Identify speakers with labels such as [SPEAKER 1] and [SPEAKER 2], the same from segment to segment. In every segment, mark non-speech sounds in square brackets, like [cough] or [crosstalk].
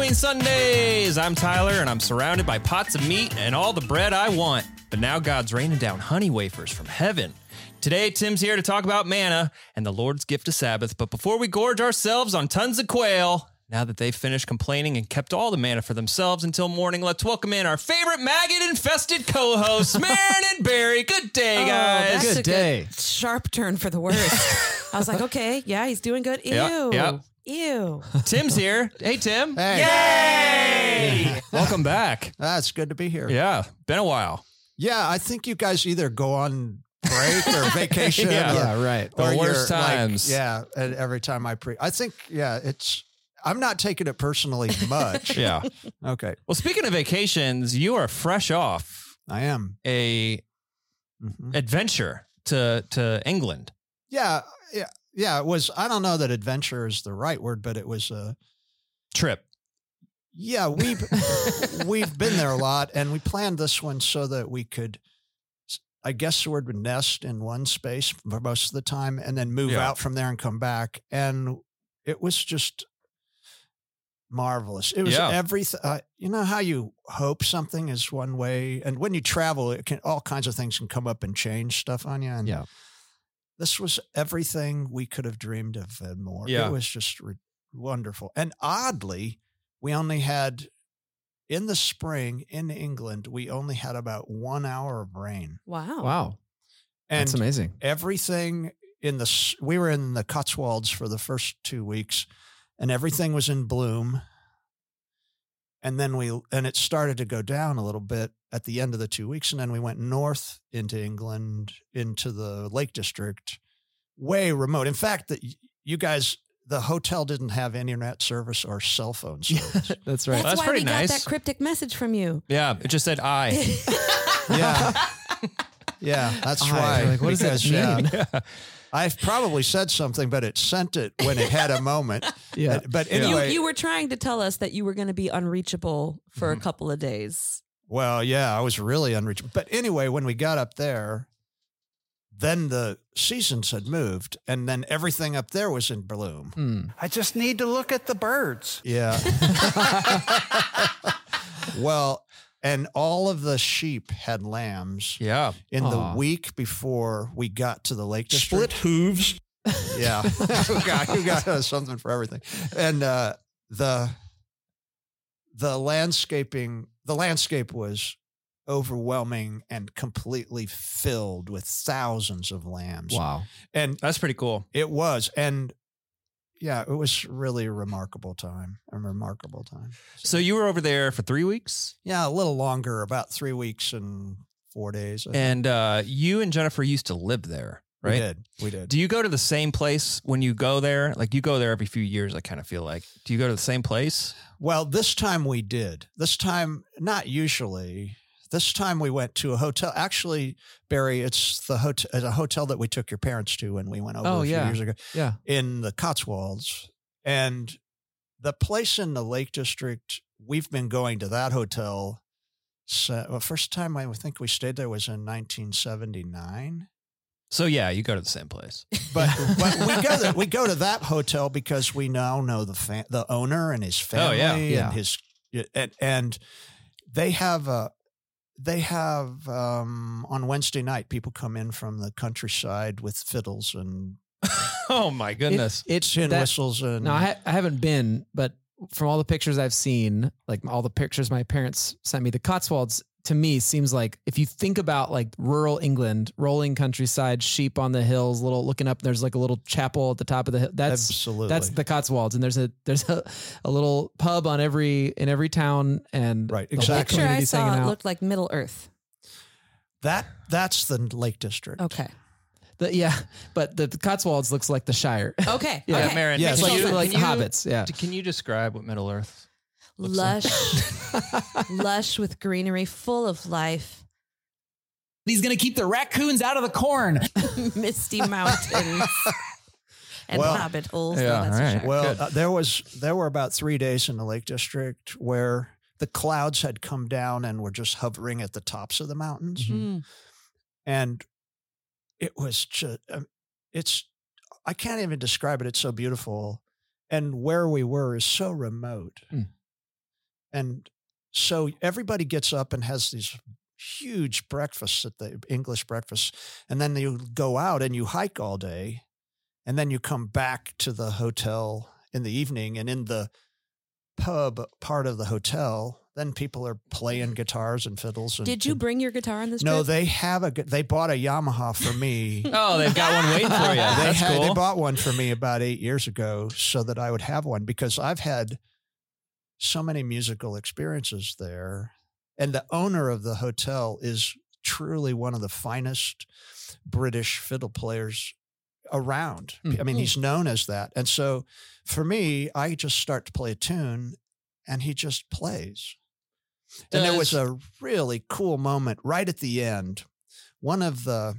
[SPEAKER 1] Between Sundays. I'm Tyler, and I'm surrounded by pots of meat and all the bread I want. But now God's raining down honey wafers from heaven. Today, Tim's here to talk about manna and the Lord's gift of Sabbath. But before we gorge ourselves on tons of quail, now that they've finished complaining and kept all the manna for themselves until morning, let's welcome in our favorite maggot infested co hosts, [laughs] Maron and Barry. Good day,
[SPEAKER 2] Oh,
[SPEAKER 1] guys.
[SPEAKER 2] that's
[SPEAKER 3] Good
[SPEAKER 2] a
[SPEAKER 3] day.
[SPEAKER 2] sharp turn for the worst. I was like, okay, yeah, he's doing good. [laughs] Ew.
[SPEAKER 1] Yep, yep.
[SPEAKER 2] Ew. [laughs]
[SPEAKER 1] Tim's here. Hey, Tim.
[SPEAKER 3] Hey.
[SPEAKER 1] Yay! Welcome back.
[SPEAKER 3] That's good to be here.
[SPEAKER 1] Yeah, been a while.
[SPEAKER 3] Yeah, I think you guys either go on break or [laughs] vacation.
[SPEAKER 1] Yeah.
[SPEAKER 3] or,
[SPEAKER 1] Yeah,
[SPEAKER 4] right.
[SPEAKER 1] The
[SPEAKER 3] or
[SPEAKER 1] worst
[SPEAKER 3] you're, like,
[SPEAKER 1] times.
[SPEAKER 3] yeah, and every time I pre, I think yeah, it's. I'm not taking it personally much. [laughs]
[SPEAKER 1] Yeah.
[SPEAKER 3] Okay,
[SPEAKER 1] Well, speaking of vacations, you are fresh off
[SPEAKER 3] I am.
[SPEAKER 1] a
[SPEAKER 3] Mhm.
[SPEAKER 1] adventure to to England.
[SPEAKER 3] Yeah, yeah, yeah. It was. I don't know that adventure is the right word, but it was. a
[SPEAKER 1] Trip.
[SPEAKER 3] yeah, we've [laughs] we've been there a lot, and we planned this one so that we could. I guess the word would nest in one space for most of the time, and then move
[SPEAKER 1] Yeah.
[SPEAKER 3] out from there and come back. And it was just marvelous. It was
[SPEAKER 1] Yeah.
[SPEAKER 3] everything. Uh, you know how you hope something is one way, and when you travel, it can all kinds of things can come up and change stuff on you. And
[SPEAKER 4] Yeah.
[SPEAKER 3] This was everything we could have dreamed of and more.
[SPEAKER 1] Yeah.
[SPEAKER 3] It was just re- wonderful. And oddly, we only had in the spring in England, we only had about one hour of rain.
[SPEAKER 2] Wow.
[SPEAKER 4] Wow.
[SPEAKER 3] And
[SPEAKER 4] That's amazing.
[SPEAKER 3] everything in the we were in the Cotswolds for the first two weeks, and everything was in bloom. And then we and it started to go down a little bit at the end of the two weeks, and then we went north into England into the Lake District, way remote. In fact, that you guys, the hotel didn't have internet service or cell phone [laughs] service.
[SPEAKER 4] That's right.
[SPEAKER 2] That's,
[SPEAKER 1] That's
[SPEAKER 2] why
[SPEAKER 1] pretty
[SPEAKER 2] we
[SPEAKER 1] nice.
[SPEAKER 2] got that cryptic message from you.
[SPEAKER 1] Yeah, it just said I. [laughs]
[SPEAKER 3] yeah, [laughs] yeah, that's
[SPEAKER 4] I,
[SPEAKER 3] why.
[SPEAKER 4] like, what does that
[SPEAKER 3] Because, yeah,
[SPEAKER 4] mean?
[SPEAKER 1] yeah.
[SPEAKER 3] I've probably said something, but it sent it when it had a moment. [laughs]
[SPEAKER 4] Yeah.
[SPEAKER 3] But, but
[SPEAKER 1] Yeah.
[SPEAKER 2] You,
[SPEAKER 3] anyway,
[SPEAKER 2] you were trying to tell us that you were going to be unreachable for a couple of days.
[SPEAKER 3] well, yeah, I was really unreachable. But anyway, when we got up there, then the seasons had moved, and then everything up there was in bloom.
[SPEAKER 4] Hmm.
[SPEAKER 5] I just need to look at the birds.
[SPEAKER 3] Yeah. [laughs] [laughs] well, and all of the sheep had lambs
[SPEAKER 1] Yeah.
[SPEAKER 3] in
[SPEAKER 4] Aw.
[SPEAKER 3] the week before we got to the Lake District.
[SPEAKER 5] Split hooves.
[SPEAKER 3] Yeah. [laughs] who got, who got us something for everything. And uh, the the landscaping the landscape was overwhelming and completely filled with thousands of lambs.
[SPEAKER 4] Wow.
[SPEAKER 3] And
[SPEAKER 1] That's pretty cool.
[SPEAKER 3] it was and yeah, it was really a remarkable time. A remarkable time.
[SPEAKER 1] So you were over there for three weeks,
[SPEAKER 3] Yeah, a little longer, about three weeks and four days.
[SPEAKER 1] And uh, you and Jennifer used to live there, right?
[SPEAKER 3] we did. We did.
[SPEAKER 1] Do you go to the same place when you go there? Like you go there every few years, I kind of feel like. Do you go to the same place?
[SPEAKER 3] Well, this time we did. This time, not usually. This time we went to a hotel. Actually, Barry, it's the hotel, a hotel that we took your parents to when we went over
[SPEAKER 4] Oh,
[SPEAKER 3] a few
[SPEAKER 4] yeah.
[SPEAKER 3] years ago
[SPEAKER 4] Yeah.
[SPEAKER 3] in the Cotswolds. And the place in the Lake District, we've been going to that hotel. So, well, first time I think we stayed there was in 1979.
[SPEAKER 1] So yeah, you go to the same place. [laughs]
[SPEAKER 3] But but we go to, we go to that hotel because we now know the fa- the owner and his family
[SPEAKER 1] Oh, yeah.
[SPEAKER 4] Yeah.
[SPEAKER 3] and his and, and they have a they have um, on Wednesday night people come in from the countryside with fiddles and [laughs]
[SPEAKER 1] oh my goodness.
[SPEAKER 4] It, it's
[SPEAKER 3] in
[SPEAKER 4] that-
[SPEAKER 3] whistles and
[SPEAKER 4] No, I, ha- I haven't been, but from all the pictures I've seen, like all the pictures my parents sent me, the Cotswolds to me seems like if you think about like rural England, rolling countryside, sheep on the hills, little looking up, there's like a little chapel at the top of the hill. That's
[SPEAKER 3] absolutely
[SPEAKER 4] that's the Cotswolds, and there's a there's a, a little pub on every in every town, and
[SPEAKER 3] Right,
[SPEAKER 4] exactly. the
[SPEAKER 3] exactly.
[SPEAKER 2] Picture I saw it looked like Middle Earth.
[SPEAKER 3] that that's the Lake District.
[SPEAKER 2] Okay.
[SPEAKER 4] The- yeah, but the Cotswolds looks like the Shire.
[SPEAKER 2] Okay. [laughs]
[SPEAKER 4] Yeah,
[SPEAKER 2] okay.
[SPEAKER 1] Maron,
[SPEAKER 3] Yeah,
[SPEAKER 4] it's like,
[SPEAKER 3] you-
[SPEAKER 4] like
[SPEAKER 1] can you-
[SPEAKER 4] hobbits. Yeah,
[SPEAKER 1] Can you describe what Middle Earth? looks like?
[SPEAKER 2] lush, [laughs] lush with greenery, full of life,
[SPEAKER 6] He's going to keep the raccoons out of the corn. [laughs]
[SPEAKER 2] misty mountains, and
[SPEAKER 3] Well,
[SPEAKER 2] hobbit holes.
[SPEAKER 1] yeah,
[SPEAKER 2] No, that's for
[SPEAKER 1] all right.
[SPEAKER 2] sure.
[SPEAKER 3] Well, uh, there was there were about three days in the Lake District where the clouds had come down and were just hovering at the tops of the mountains,
[SPEAKER 2] Mm.
[SPEAKER 3] and it was just um, it's I can't even describe it. It's so beautiful, and where we were is so remote.
[SPEAKER 4] Mm.
[SPEAKER 3] And so everybody gets up and has these huge breakfasts at the English breakfast. And then you go out and you hike all day. And then you come back to the hotel in the evening. And in the pub part of the hotel, then people are playing guitars and fiddles. And,
[SPEAKER 2] Did you
[SPEAKER 3] and-
[SPEAKER 2] bring your guitar on this
[SPEAKER 3] no,
[SPEAKER 2] trip?
[SPEAKER 3] they have a. They bought a Yamaha for me. [laughs]
[SPEAKER 1] Oh, they've got one waiting for you.
[SPEAKER 3] they
[SPEAKER 1] That's
[SPEAKER 3] had,
[SPEAKER 1] cool.
[SPEAKER 3] They bought one for me about eight years ago so that I would have one because I've had so many musical experiences there. And the owner of the hotel is truly one of the finest British fiddle players around.
[SPEAKER 4] Mm.
[SPEAKER 3] I mean, he's known as that. And so for me, I just start to play a tune and he just plays. And there was a really cool moment right at the end. One of the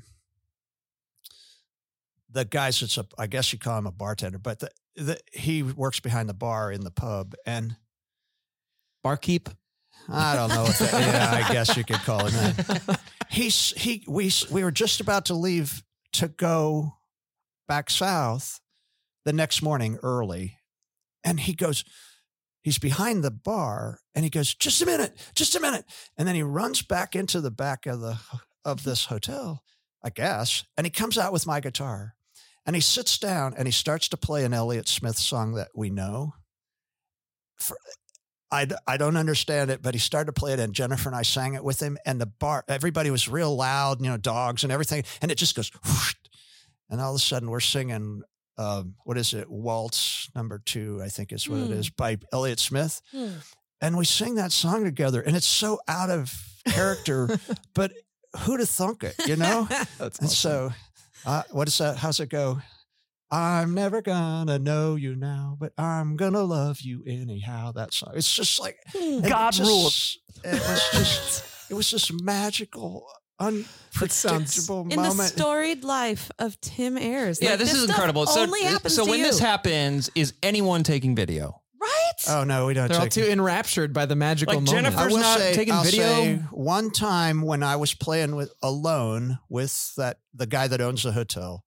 [SPEAKER 3] the guys that's a I guess you call him a bartender, but the, the he works behind the bar in the pub and
[SPEAKER 4] Barkeep.
[SPEAKER 3] I don't know that, yeah, I guess you could call him that. [laughs] He's he we we were just about to leave to go back south the next morning early, and he goes, he's behind the bar, and he goes, just a minute, just a minute, and then he runs back into the back of the of this hotel, I guess, and he comes out with my guitar, and he sits down and he starts to play an Elliott Smith song that we know. For, I, I don't understand it, but he started to play it, and Jennifer and I sang it with him. And the bar, everybody was real loud, you know, dogs and everything, and it just goes, whoosh, and all of a sudden we're singing, um, what is it, Waltz Number Two, I think is what it
[SPEAKER 2] Hmm.
[SPEAKER 3] is, by Elliott Smith,
[SPEAKER 2] Hmm.
[SPEAKER 3] and we sing that song together, and it's so out of character, [laughs] but who'd have thunk it, you know? [laughs]
[SPEAKER 4] That's
[SPEAKER 3] And so, uh, what is that? How's it go? I'm never gonna know you now, but I'm gonna love you anyhow. That song. It's just like
[SPEAKER 2] Hmm.
[SPEAKER 3] it
[SPEAKER 5] God
[SPEAKER 3] just-
[SPEAKER 5] rules.
[SPEAKER 3] It was just, [laughs] it was just magical, unpredictable
[SPEAKER 2] In the storied life of Tim Ayers.
[SPEAKER 1] yeah,
[SPEAKER 2] Like,
[SPEAKER 1] this, is incredible. So,
[SPEAKER 2] Only happens
[SPEAKER 1] so
[SPEAKER 2] to
[SPEAKER 1] when
[SPEAKER 2] you.
[SPEAKER 1] this happens, is anyone taking video?
[SPEAKER 2] right?
[SPEAKER 3] oh no, we don't.
[SPEAKER 4] They're all
[SPEAKER 3] take
[SPEAKER 4] too enraptured by the magical
[SPEAKER 1] Like
[SPEAKER 4] moment.
[SPEAKER 1] Jennifer-
[SPEAKER 3] I will
[SPEAKER 1] not
[SPEAKER 3] say,
[SPEAKER 1] taking
[SPEAKER 3] I'll
[SPEAKER 1] video?
[SPEAKER 3] say one time when I was playing with alone with that the guy that owns the hotel,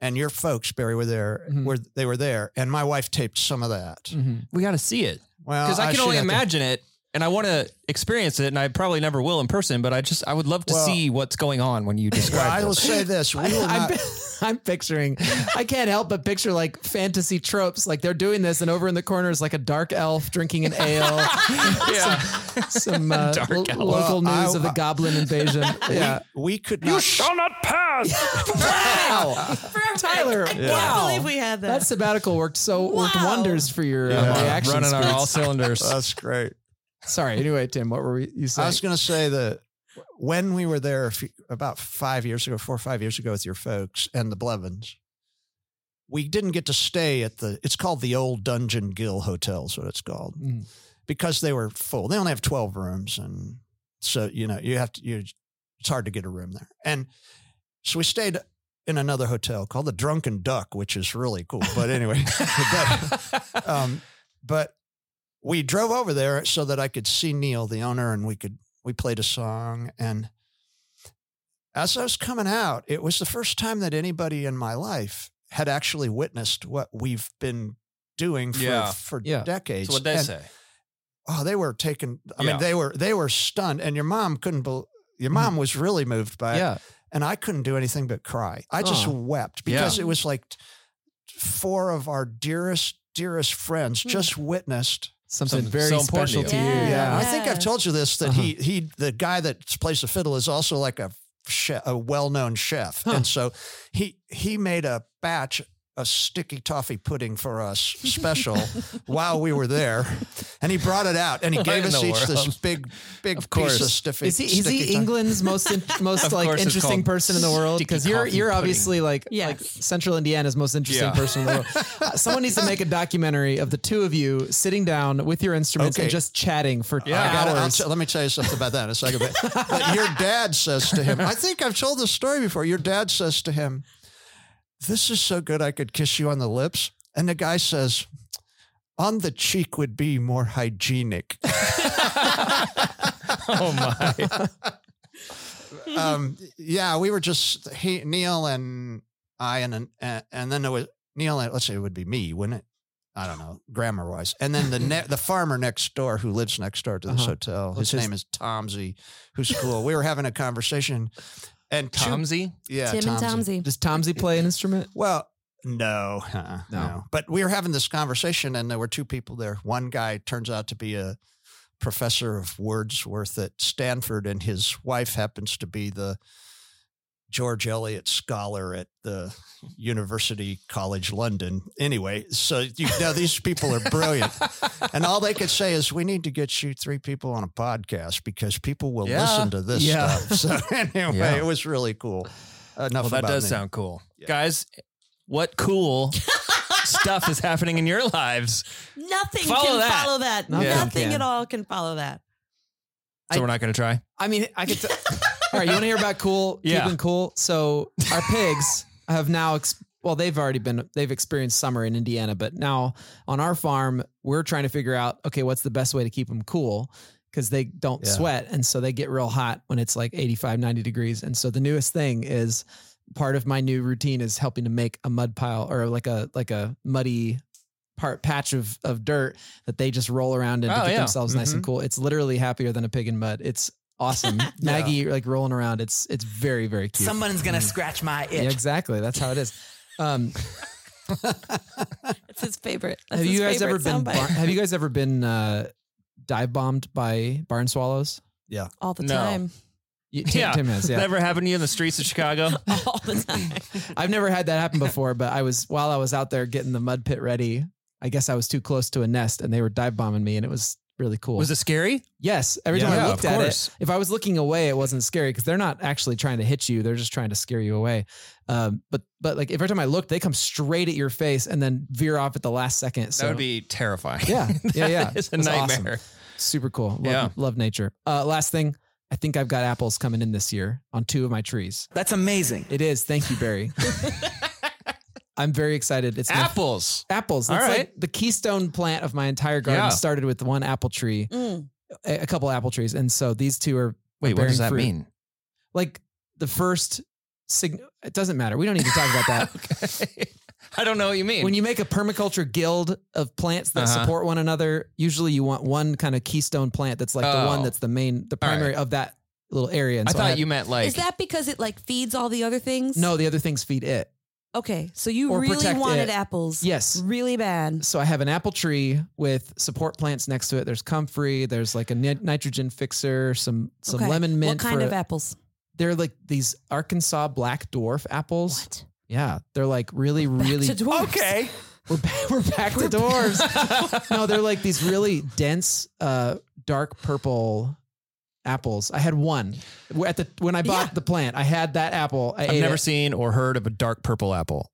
[SPEAKER 3] and your folks, Barry, were there.
[SPEAKER 4] Mhm.
[SPEAKER 3] Were they were there, and my wife taped some of that.
[SPEAKER 4] Mhm.
[SPEAKER 1] We got to see it
[SPEAKER 3] Well,
[SPEAKER 1] because I can
[SPEAKER 3] should
[SPEAKER 1] only
[SPEAKER 3] have to-
[SPEAKER 1] imagine it, and I want to experience it, and I probably never will in person. But I just I would love to
[SPEAKER 3] Well-
[SPEAKER 1] see what's going on when you
[SPEAKER 3] Well,
[SPEAKER 1] describe.
[SPEAKER 3] I will
[SPEAKER 1] this.
[SPEAKER 3] say this: we will [laughs]
[SPEAKER 4] I'm,
[SPEAKER 3] not. [laughs]
[SPEAKER 4] I'm picturing, I can't help but picture like fantasy tropes. Like they're doing this, and over in the corner is like a dark elf drinking an ale. [laughs]
[SPEAKER 1] yeah.
[SPEAKER 4] Some uh,
[SPEAKER 1] Dark
[SPEAKER 4] lo-
[SPEAKER 1] elf.
[SPEAKER 4] local
[SPEAKER 3] Well,
[SPEAKER 4] news
[SPEAKER 3] I-
[SPEAKER 4] of the goblin invasion. yeah.
[SPEAKER 3] We could not.
[SPEAKER 5] not pass.
[SPEAKER 4] Wow. Tyler,
[SPEAKER 2] I can't
[SPEAKER 4] wow.
[SPEAKER 2] believe we had that.
[SPEAKER 4] That sabbatical worked so worked wonders for your
[SPEAKER 3] Yeah.
[SPEAKER 4] uh, reaction.
[SPEAKER 1] running on all cylinders.
[SPEAKER 3] That's great.
[SPEAKER 4] Sorry. Anyway, Tim, what were we, you
[SPEAKER 3] I was going to say that when we were there a few, about five years ago, four or five years ago, with your folks and the Blevins, we didn't get to stay at the. It's called the Old Dungeon Gill Hotel, is what it's called,
[SPEAKER 4] Mm.
[SPEAKER 3] because they were full. They only have twelve rooms, and so you know you have to. You, it's hard to get a room there, and so we stayed in another hotel called the Drunken Duck, which is really cool. But anyway, [laughs] but, um, but we drove over there so that I could see Neil, the owner, and we could we played a song. And as I was coming out, it was the first time that anybody in my life had actually witnessed what we've been doing for
[SPEAKER 1] Yeah.
[SPEAKER 3] for
[SPEAKER 4] Yeah.
[SPEAKER 3] decades.
[SPEAKER 1] So what they
[SPEAKER 3] And,
[SPEAKER 1] say?
[SPEAKER 3] Oh, they were taken. I
[SPEAKER 1] Yeah.
[SPEAKER 3] mean, they were they were stunned, and your mom couldn't. Be, your mm-hmm. mom was really moved by it
[SPEAKER 4] yeah.
[SPEAKER 3] and I couldn't do anything but cry. I just
[SPEAKER 4] Aw.
[SPEAKER 3] wept because it was like four of our dearest, dearest friends hmm. just witnessed.
[SPEAKER 4] Something
[SPEAKER 1] Something
[SPEAKER 4] very
[SPEAKER 1] so
[SPEAKER 4] special
[SPEAKER 1] to
[SPEAKER 4] to
[SPEAKER 1] you.
[SPEAKER 4] you.
[SPEAKER 2] Yeah.
[SPEAKER 3] Yeah, I think I've told you this that
[SPEAKER 4] Uh-huh.
[SPEAKER 3] he he the guy that plays the fiddle is also like a chef, a well known chef,
[SPEAKER 4] Huh.
[SPEAKER 3] and so he he made a batch of sticky toffee pudding for us special [laughs] while we were there, and he brought it out and he gave us
[SPEAKER 1] the
[SPEAKER 3] each this big big
[SPEAKER 1] Of
[SPEAKER 3] piece of
[SPEAKER 1] course.
[SPEAKER 3] stiffy.
[SPEAKER 4] Is he is
[SPEAKER 3] sticky
[SPEAKER 4] he
[SPEAKER 3] toffee.
[SPEAKER 4] England's most in, [laughs] most like interesting person in the world? Because you're you're
[SPEAKER 1] pudding.
[SPEAKER 4] obviously like
[SPEAKER 2] Yes.
[SPEAKER 4] like Central Indiana's most interesting
[SPEAKER 1] Yeah.
[SPEAKER 4] person in the world. [laughs] Uh, Someone needs to make a documentary of the two of you sitting down with your instruments
[SPEAKER 3] Okay.
[SPEAKER 4] and just chatting for
[SPEAKER 3] I gotta- I'll
[SPEAKER 4] hours.
[SPEAKER 3] let me tell you something about that in a second. But, but your dad says to him, I think I've told this story before. Your dad says to him, This is so good I could kiss you on the lips. And the guy says, On the cheek would be more hygienic. [laughs] [laughs]
[SPEAKER 1] Oh my!
[SPEAKER 3] um, yeah, we were just, he, Neil and I, and, and, and then there was Neil, and let's say it would be me, wouldn't it? I don't know grammar wise. And then the ne- the farmer next door who lives next door to this
[SPEAKER 4] Uh-huh.
[SPEAKER 3] hotel, his
[SPEAKER 4] his-
[SPEAKER 3] name is Tomsy, who's cool. we were having a conversation, and two-
[SPEAKER 1] Tomsy.
[SPEAKER 3] yeah,
[SPEAKER 2] Tim and Tomsy.
[SPEAKER 4] Does Tomsey play an instrument?
[SPEAKER 3] Well, no, uh-uh,
[SPEAKER 4] No.
[SPEAKER 3] no, But we were having this conversation, and there were two people there. One guy turns out to be a professor of Wordsworth at Stanford, and his wife happens to be the George Eliot scholar at the University College London. Anyway, so you know these people are brilliant, and all they could say is, "We need to get you three people on a podcast because people will
[SPEAKER 1] Yeah.
[SPEAKER 3] listen to this
[SPEAKER 1] Yeah.
[SPEAKER 3] stuff." So [laughs] anyway,
[SPEAKER 1] Yeah.
[SPEAKER 3] it was really cool. Enough
[SPEAKER 1] Well, that
[SPEAKER 3] about
[SPEAKER 1] does
[SPEAKER 3] me.
[SPEAKER 1] sound cool,
[SPEAKER 3] Yeah.
[SPEAKER 1] guys. What cool [laughs] stuff is happening in your lives?
[SPEAKER 2] Nothing
[SPEAKER 1] Follow
[SPEAKER 2] can
[SPEAKER 1] that.
[SPEAKER 2] follow that.
[SPEAKER 4] Nothing
[SPEAKER 2] Nothing at all can follow that.
[SPEAKER 1] So
[SPEAKER 4] I-
[SPEAKER 1] we're not going to try.
[SPEAKER 4] I mean, I could. T- [laughs] All right, you want to hear about cool?
[SPEAKER 1] Yeah.
[SPEAKER 4] Keeping cool. So our pigs have now. Ex- well, they've already been. They've experienced summer in Indiana, but now on our farm, we're trying to figure out. Okay, what's the best way to keep them cool? Because they don't
[SPEAKER 3] Yeah.
[SPEAKER 4] sweat, and so they get real hot when it's like 85, 90 degrees. And so the newest thing is part of my new routine is helping to make a mud pile or like a like a muddy part patch of of dirt that they just roll around in to
[SPEAKER 1] Oh,
[SPEAKER 4] get
[SPEAKER 1] yeah.
[SPEAKER 4] themselves nice and
[SPEAKER 1] Mhm.
[SPEAKER 4] cool. It's literally happier than a pig in mud. It's awesome. [laughs] Maggie like rolling around. It's it's very very cute.
[SPEAKER 6] Someone's gonna scratch my itch.
[SPEAKER 4] yeah, exactly. That's how it is. Um,
[SPEAKER 2] It's his favorite. That's
[SPEAKER 4] have
[SPEAKER 2] his
[SPEAKER 4] you guys ever
[SPEAKER 2] favorite
[SPEAKER 4] been? Bar- have you guys ever been uh, dive bombed by barn swallows?
[SPEAKER 2] Yeah, all the
[SPEAKER 1] No.
[SPEAKER 2] time?
[SPEAKER 4] You, Tim,
[SPEAKER 1] Yeah.
[SPEAKER 4] Tim has. Yeah,
[SPEAKER 1] Never happened to you in the streets of Chicago? [laughs]
[SPEAKER 2] All the time. [laughs]
[SPEAKER 4] I've never had that happen before, but I was while I was out there getting the mud pit ready. I guess I was too close to a nest, and they were dive bombing me, and it was really cool.
[SPEAKER 1] Was it scary?
[SPEAKER 4] Yes. Every time I
[SPEAKER 1] of
[SPEAKER 4] looked at
[SPEAKER 1] course.
[SPEAKER 4] it, if I was looking away, it wasn't scary because they're not actually trying to hit you. They're just trying to scare you away. Um, but but like every time I looked, they come straight at your face and then veer off at the last second. So
[SPEAKER 1] that would be terrifying.
[SPEAKER 4] Yeah, [laughs] yeah, yeah.
[SPEAKER 1] It's a
[SPEAKER 4] It was awesome.
[SPEAKER 1] nightmare.
[SPEAKER 4] super cool. Love,
[SPEAKER 1] Yeah.
[SPEAKER 4] love nature. Uh, last thing, I think I've got apples coming in this year on two of my trees.
[SPEAKER 6] That's amazing.
[SPEAKER 4] It is. Thank you, Barry. [laughs] I'm very excited. It's my-
[SPEAKER 1] Apples.
[SPEAKER 4] apples.
[SPEAKER 1] All
[SPEAKER 4] That's
[SPEAKER 1] right.
[SPEAKER 4] like the keystone plant of my entire garden
[SPEAKER 1] Yeah.
[SPEAKER 4] started with one apple tree,
[SPEAKER 2] Mm.
[SPEAKER 4] a, a couple apple trees, and so these two are
[SPEAKER 1] Wait, what does that
[SPEAKER 4] fruit.
[SPEAKER 1] mean?
[SPEAKER 4] like the first sig- it doesn't matter. We don't need to talk about that. [laughs]
[SPEAKER 1] okay. I don't know what you mean.
[SPEAKER 4] when you make a permaculture guild of plants that
[SPEAKER 1] Uh-huh.
[SPEAKER 4] support one another, usually you want one kind of keystone plant that's like the
[SPEAKER 1] Oh.
[SPEAKER 4] one that's the main, the
[SPEAKER 1] All right.
[SPEAKER 4] primary of that little area. And
[SPEAKER 1] I
[SPEAKER 4] so
[SPEAKER 1] thought
[SPEAKER 4] had-
[SPEAKER 1] you meant like
[SPEAKER 2] Is that because it like feeds all the other things?
[SPEAKER 4] no, the other things feed it.
[SPEAKER 2] Okay, so you
[SPEAKER 4] Or
[SPEAKER 2] really
[SPEAKER 4] protect
[SPEAKER 2] wanted
[SPEAKER 4] it.
[SPEAKER 2] apples.
[SPEAKER 4] Yes.
[SPEAKER 2] Really bad.
[SPEAKER 4] So I have an apple tree with support plants next to it. There's comfrey. There's like a ni- nitrogen fixer, some some
[SPEAKER 2] Okay.
[SPEAKER 4] lemon mint.
[SPEAKER 2] What kind
[SPEAKER 4] for
[SPEAKER 2] of apples?
[SPEAKER 4] They're like these Arkansas black dwarf apples.
[SPEAKER 2] What?
[SPEAKER 4] Yeah, they're like really, really.
[SPEAKER 2] to dwarfs.
[SPEAKER 6] Okay.
[SPEAKER 4] We're back, we're back to dwarves. [laughs] [laughs] no, they're like these really dense, uh, dark purple apples. I had one at the when I bought
[SPEAKER 2] Yeah.
[SPEAKER 4] the plant. I had that apple. I
[SPEAKER 1] I've
[SPEAKER 4] ate
[SPEAKER 1] never
[SPEAKER 4] it.
[SPEAKER 1] seen or heard of a dark purple apple.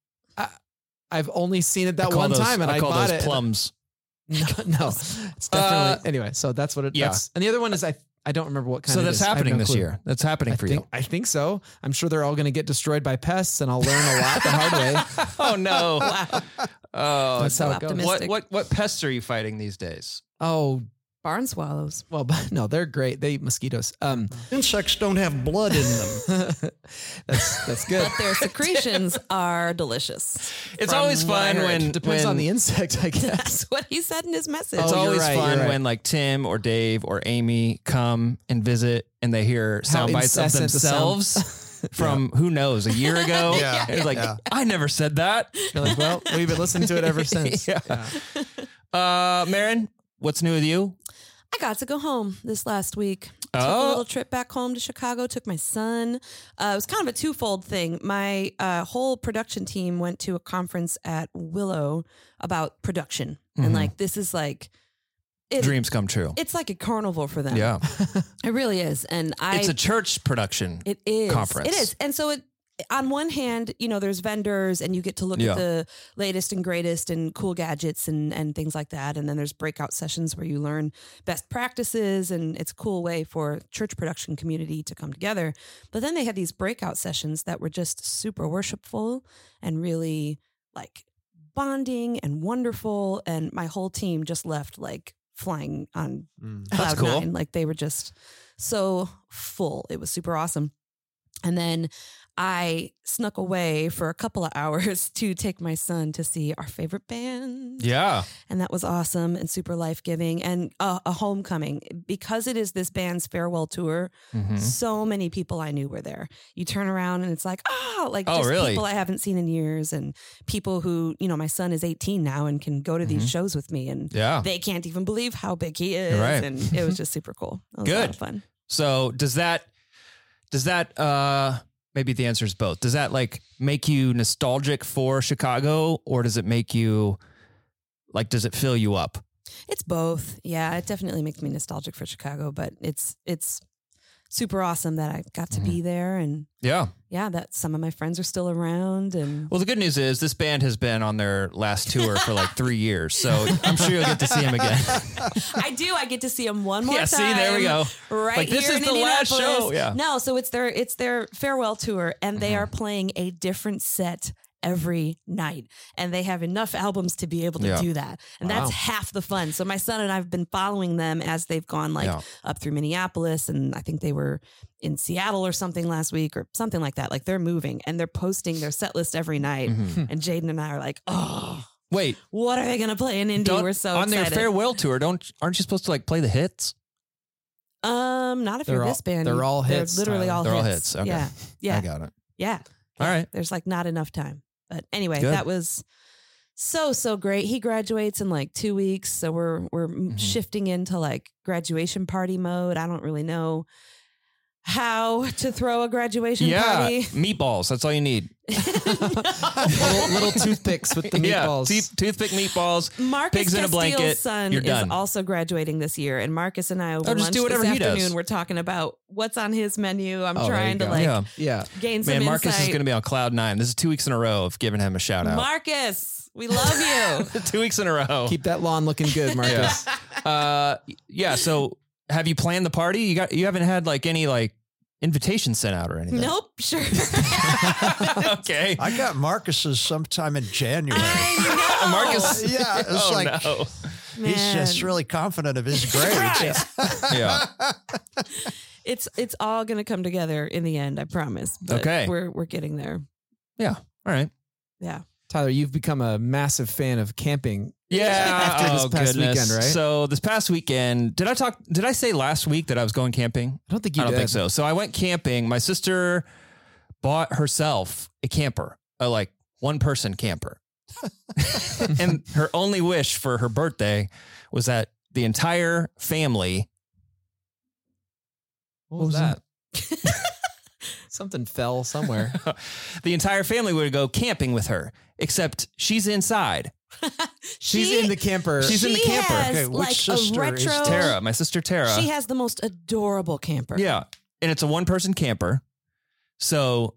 [SPEAKER 4] I've only seen it that one
[SPEAKER 1] those-
[SPEAKER 4] time, and I,
[SPEAKER 1] call
[SPEAKER 4] bought
[SPEAKER 1] those
[SPEAKER 4] it.
[SPEAKER 1] plums. [laughs]
[SPEAKER 4] No, no, it's definitely uh, anyway. So that's what it.
[SPEAKER 1] yeah.
[SPEAKER 4] That's, and the other one is I. I don't remember what kind.
[SPEAKER 1] So that's
[SPEAKER 4] is.
[SPEAKER 1] Happening
[SPEAKER 4] no
[SPEAKER 1] this
[SPEAKER 4] clue.
[SPEAKER 1] year. That's happening
[SPEAKER 4] I
[SPEAKER 1] for
[SPEAKER 4] think,
[SPEAKER 1] you.
[SPEAKER 4] I think so. I'm sure they're all going to get destroyed by pests, and I'll learn a lot the hard way. [laughs]
[SPEAKER 1] oh no. [laughs] Oh,
[SPEAKER 4] That's how
[SPEAKER 2] so
[SPEAKER 4] it goes.
[SPEAKER 2] optimistic.
[SPEAKER 1] what what what pests are you fighting these days?
[SPEAKER 4] Oh
[SPEAKER 2] Barn swallows.
[SPEAKER 4] well, [laughs] but no, they're great. They eat mosquitoes. Um,
[SPEAKER 3] Insects don't have blood in them. [laughs]
[SPEAKER 4] that's that's good.
[SPEAKER 2] But their secretions [laughs] are delicious.
[SPEAKER 1] It's
[SPEAKER 2] From
[SPEAKER 1] always
[SPEAKER 2] what I
[SPEAKER 1] fun
[SPEAKER 2] heard.
[SPEAKER 1] when
[SPEAKER 4] Depends
[SPEAKER 1] when,
[SPEAKER 4] on the insect, I guess.
[SPEAKER 2] That's what he said in his message.
[SPEAKER 1] It's
[SPEAKER 4] Oh, you're
[SPEAKER 1] always
[SPEAKER 4] right,
[SPEAKER 1] fun
[SPEAKER 4] you're right.
[SPEAKER 1] when like Tim or Dave or Amy come and visit and they hear
[SPEAKER 4] How
[SPEAKER 1] sound bites of
[SPEAKER 4] incessant the sound-
[SPEAKER 1] themselves from who knows a year ago.
[SPEAKER 3] Yeah,
[SPEAKER 1] It's like
[SPEAKER 3] yeah.
[SPEAKER 1] I never said that.
[SPEAKER 4] You're like, well, we've been listening to it ever since.
[SPEAKER 1] Yeah. Uh, Maron, what's new with you?
[SPEAKER 2] I got to go home this last week. Took
[SPEAKER 1] Oh.
[SPEAKER 2] a little trip back home to Chicago. Took my son. Uh, it was kind of a twofold thing. My uh, whole production team went to a conference at Willow about production,
[SPEAKER 1] Mhm.
[SPEAKER 2] and like this is like it,
[SPEAKER 1] Dreams come true.
[SPEAKER 2] It's like a carnival for them.
[SPEAKER 1] Yeah, [laughs]
[SPEAKER 2] it really is. And I,
[SPEAKER 1] it's a church production.
[SPEAKER 2] It is
[SPEAKER 1] conference.
[SPEAKER 2] It is, and so it. On one hand, you know, there's vendors, and you get to look
[SPEAKER 1] Yeah.
[SPEAKER 2] at the latest and greatest and cool gadgets and and things like that. And then there's breakout sessions where you learn best practices, and it's a cool way for church production community to come together. But then they had these breakout sessions that were just super worshipful and really like bonding and wonderful. And my whole team just left like flying on
[SPEAKER 3] Mm.
[SPEAKER 2] cloud
[SPEAKER 1] cool.
[SPEAKER 2] nine. Like they were just so full. It was super awesome. And then I snuck away for a couple of hours [laughs] to take my son to see our favorite band.
[SPEAKER 1] Yeah.
[SPEAKER 2] And that was awesome and super life giving and a, a homecoming. Because it is this band's farewell tour,
[SPEAKER 1] Mhm.
[SPEAKER 2] so many people I knew were there. You turn around and it's like, oh, like
[SPEAKER 1] Oh,
[SPEAKER 2] just
[SPEAKER 1] really?
[SPEAKER 2] people I haven't seen in years and people who, you know, my son is 18 now and can go to these
[SPEAKER 1] Mhm.
[SPEAKER 2] shows with me and
[SPEAKER 1] Yeah.
[SPEAKER 2] they can't even believe how big he is.
[SPEAKER 1] Right.
[SPEAKER 2] And it was just super cool. It was a lot
[SPEAKER 1] Good.
[SPEAKER 2] fun.
[SPEAKER 1] So does that does that uh maybe the answer is both. Does that like make you nostalgic for Chicago or does it make you like does it fill you up?
[SPEAKER 2] It's both. Yeah, it definitely makes me nostalgic for Chicago, but it's it's super awesome that I got to
[SPEAKER 1] Mm-hmm.
[SPEAKER 2] be there and
[SPEAKER 1] Yeah.
[SPEAKER 2] yeah, that some of my friends are still around and
[SPEAKER 1] Well, the good news is this band has been on their last tour for like [laughs] three years, so I'm sure you'll get to see them again.
[SPEAKER 2] I do. I get to see them one more time.
[SPEAKER 1] Yeah,
[SPEAKER 2] time.
[SPEAKER 1] see, there we go.
[SPEAKER 2] Right
[SPEAKER 1] Like, this is the last show, yeah.
[SPEAKER 2] No, so it's their it's their farewell tour, and they
[SPEAKER 1] Mm-hmm.
[SPEAKER 2] are playing a different set every night, and they have enough albums to be able to
[SPEAKER 1] Yeah.
[SPEAKER 2] do that, and
[SPEAKER 4] Wow.
[SPEAKER 2] that's half the fun. So my son and I've been following them as they've gone like
[SPEAKER 1] Yeah.
[SPEAKER 2] up through Minneapolis, and I think they were in Seattle or something last week or something like that. Like they're moving and they're posting their set list every night,
[SPEAKER 1] Mhm.
[SPEAKER 2] and Jaden and I are like, oh.
[SPEAKER 1] Wait,
[SPEAKER 2] What are they going to play in Indy? We're so
[SPEAKER 1] on their farewell tour, don't aren't you supposed to like play the hits?
[SPEAKER 2] Um, not if
[SPEAKER 4] They're
[SPEAKER 2] you're
[SPEAKER 4] all-
[SPEAKER 2] this band.
[SPEAKER 4] they're
[SPEAKER 2] You-
[SPEAKER 4] all
[SPEAKER 2] they're
[SPEAKER 4] hits,
[SPEAKER 2] Literally all
[SPEAKER 1] They're all
[SPEAKER 2] hits.
[SPEAKER 1] hits. Okay.
[SPEAKER 2] Yeah, yeah,
[SPEAKER 1] I got it.
[SPEAKER 2] yeah.
[SPEAKER 1] All right.
[SPEAKER 2] There's like not enough time, but anyway,
[SPEAKER 1] Good.
[SPEAKER 2] that was so so great. He graduates in like two weeks, so we're we're
[SPEAKER 1] Mhm.
[SPEAKER 2] shifting into like graduation party mode. I don't really know how to throw a graduation
[SPEAKER 1] Yeah,
[SPEAKER 2] party.
[SPEAKER 1] meatballs. That's all you need. [laughs]
[SPEAKER 4] little, little toothpicks with the
[SPEAKER 1] Yeah,
[SPEAKER 4] meatballs.
[SPEAKER 1] toothpick meatballs.
[SPEAKER 2] Marcus
[SPEAKER 1] Pigs in a blanket,
[SPEAKER 2] son
[SPEAKER 1] you're
[SPEAKER 2] is also graduating this year, and Marcus and I over
[SPEAKER 1] Oh, just
[SPEAKER 2] lunch
[SPEAKER 1] do whatever
[SPEAKER 2] this
[SPEAKER 1] he does.
[SPEAKER 2] afternoon. We're talking about what's on his menu. I'm
[SPEAKER 4] Oh,
[SPEAKER 2] trying to like
[SPEAKER 1] yeah,
[SPEAKER 4] yeah.
[SPEAKER 2] gain some
[SPEAKER 1] man, Marcus
[SPEAKER 2] insight.
[SPEAKER 1] is going to be on cloud nine. This is two weeks in a row of giving him a shout out.
[SPEAKER 2] Marcus, we love you. [laughs]
[SPEAKER 1] two weeks in a row.
[SPEAKER 4] Keep that lawn looking good, [laughs] Marcus.
[SPEAKER 1] uh, yeah. So, have you planned the party? You got? You haven't had like any like invitation sent out or anything?
[SPEAKER 2] nope, sure. [laughs] [laughs]
[SPEAKER 1] okay.
[SPEAKER 3] I got Marcus's sometime in January.
[SPEAKER 2] I know. [laughs]
[SPEAKER 1] Marcus.
[SPEAKER 3] yeah, it's
[SPEAKER 1] oh
[SPEAKER 3] like
[SPEAKER 1] no.
[SPEAKER 3] he's just really confident of his grades.
[SPEAKER 2] Right.
[SPEAKER 1] Yeah.
[SPEAKER 2] It's it's all gonna come together in the end. I promise. But
[SPEAKER 1] Okay.
[SPEAKER 2] we're we're getting there. Yeah.
[SPEAKER 1] All right.
[SPEAKER 2] Yeah.
[SPEAKER 4] Tyler, you've become a massive fan of camping.
[SPEAKER 1] Yeah.
[SPEAKER 4] After this
[SPEAKER 1] oh,
[SPEAKER 4] past
[SPEAKER 1] goodness.
[SPEAKER 4] weekend, right?
[SPEAKER 1] So this past weekend, did I talk? Did I say last week that I was going camping?
[SPEAKER 4] I don't think you
[SPEAKER 1] I don't
[SPEAKER 4] did.
[SPEAKER 1] think so. So I went camping. My sister bought herself a camper, a like one person camper. [laughs] and her only wish for her birthday was that the entire family
[SPEAKER 4] What was that? [laughs] Something fell somewhere. [laughs]
[SPEAKER 1] the entire family would go camping with her, except she's inside. [laughs]
[SPEAKER 4] She's
[SPEAKER 2] She-
[SPEAKER 4] in the camper.
[SPEAKER 1] She's in the
[SPEAKER 2] she
[SPEAKER 1] camper.
[SPEAKER 2] Has
[SPEAKER 3] Okay, which
[SPEAKER 2] like a
[SPEAKER 3] sister is
[SPEAKER 2] retro.
[SPEAKER 1] Tara, my sister Tara.
[SPEAKER 2] She has the most adorable camper.
[SPEAKER 1] Yeah. And it's a one person camper. So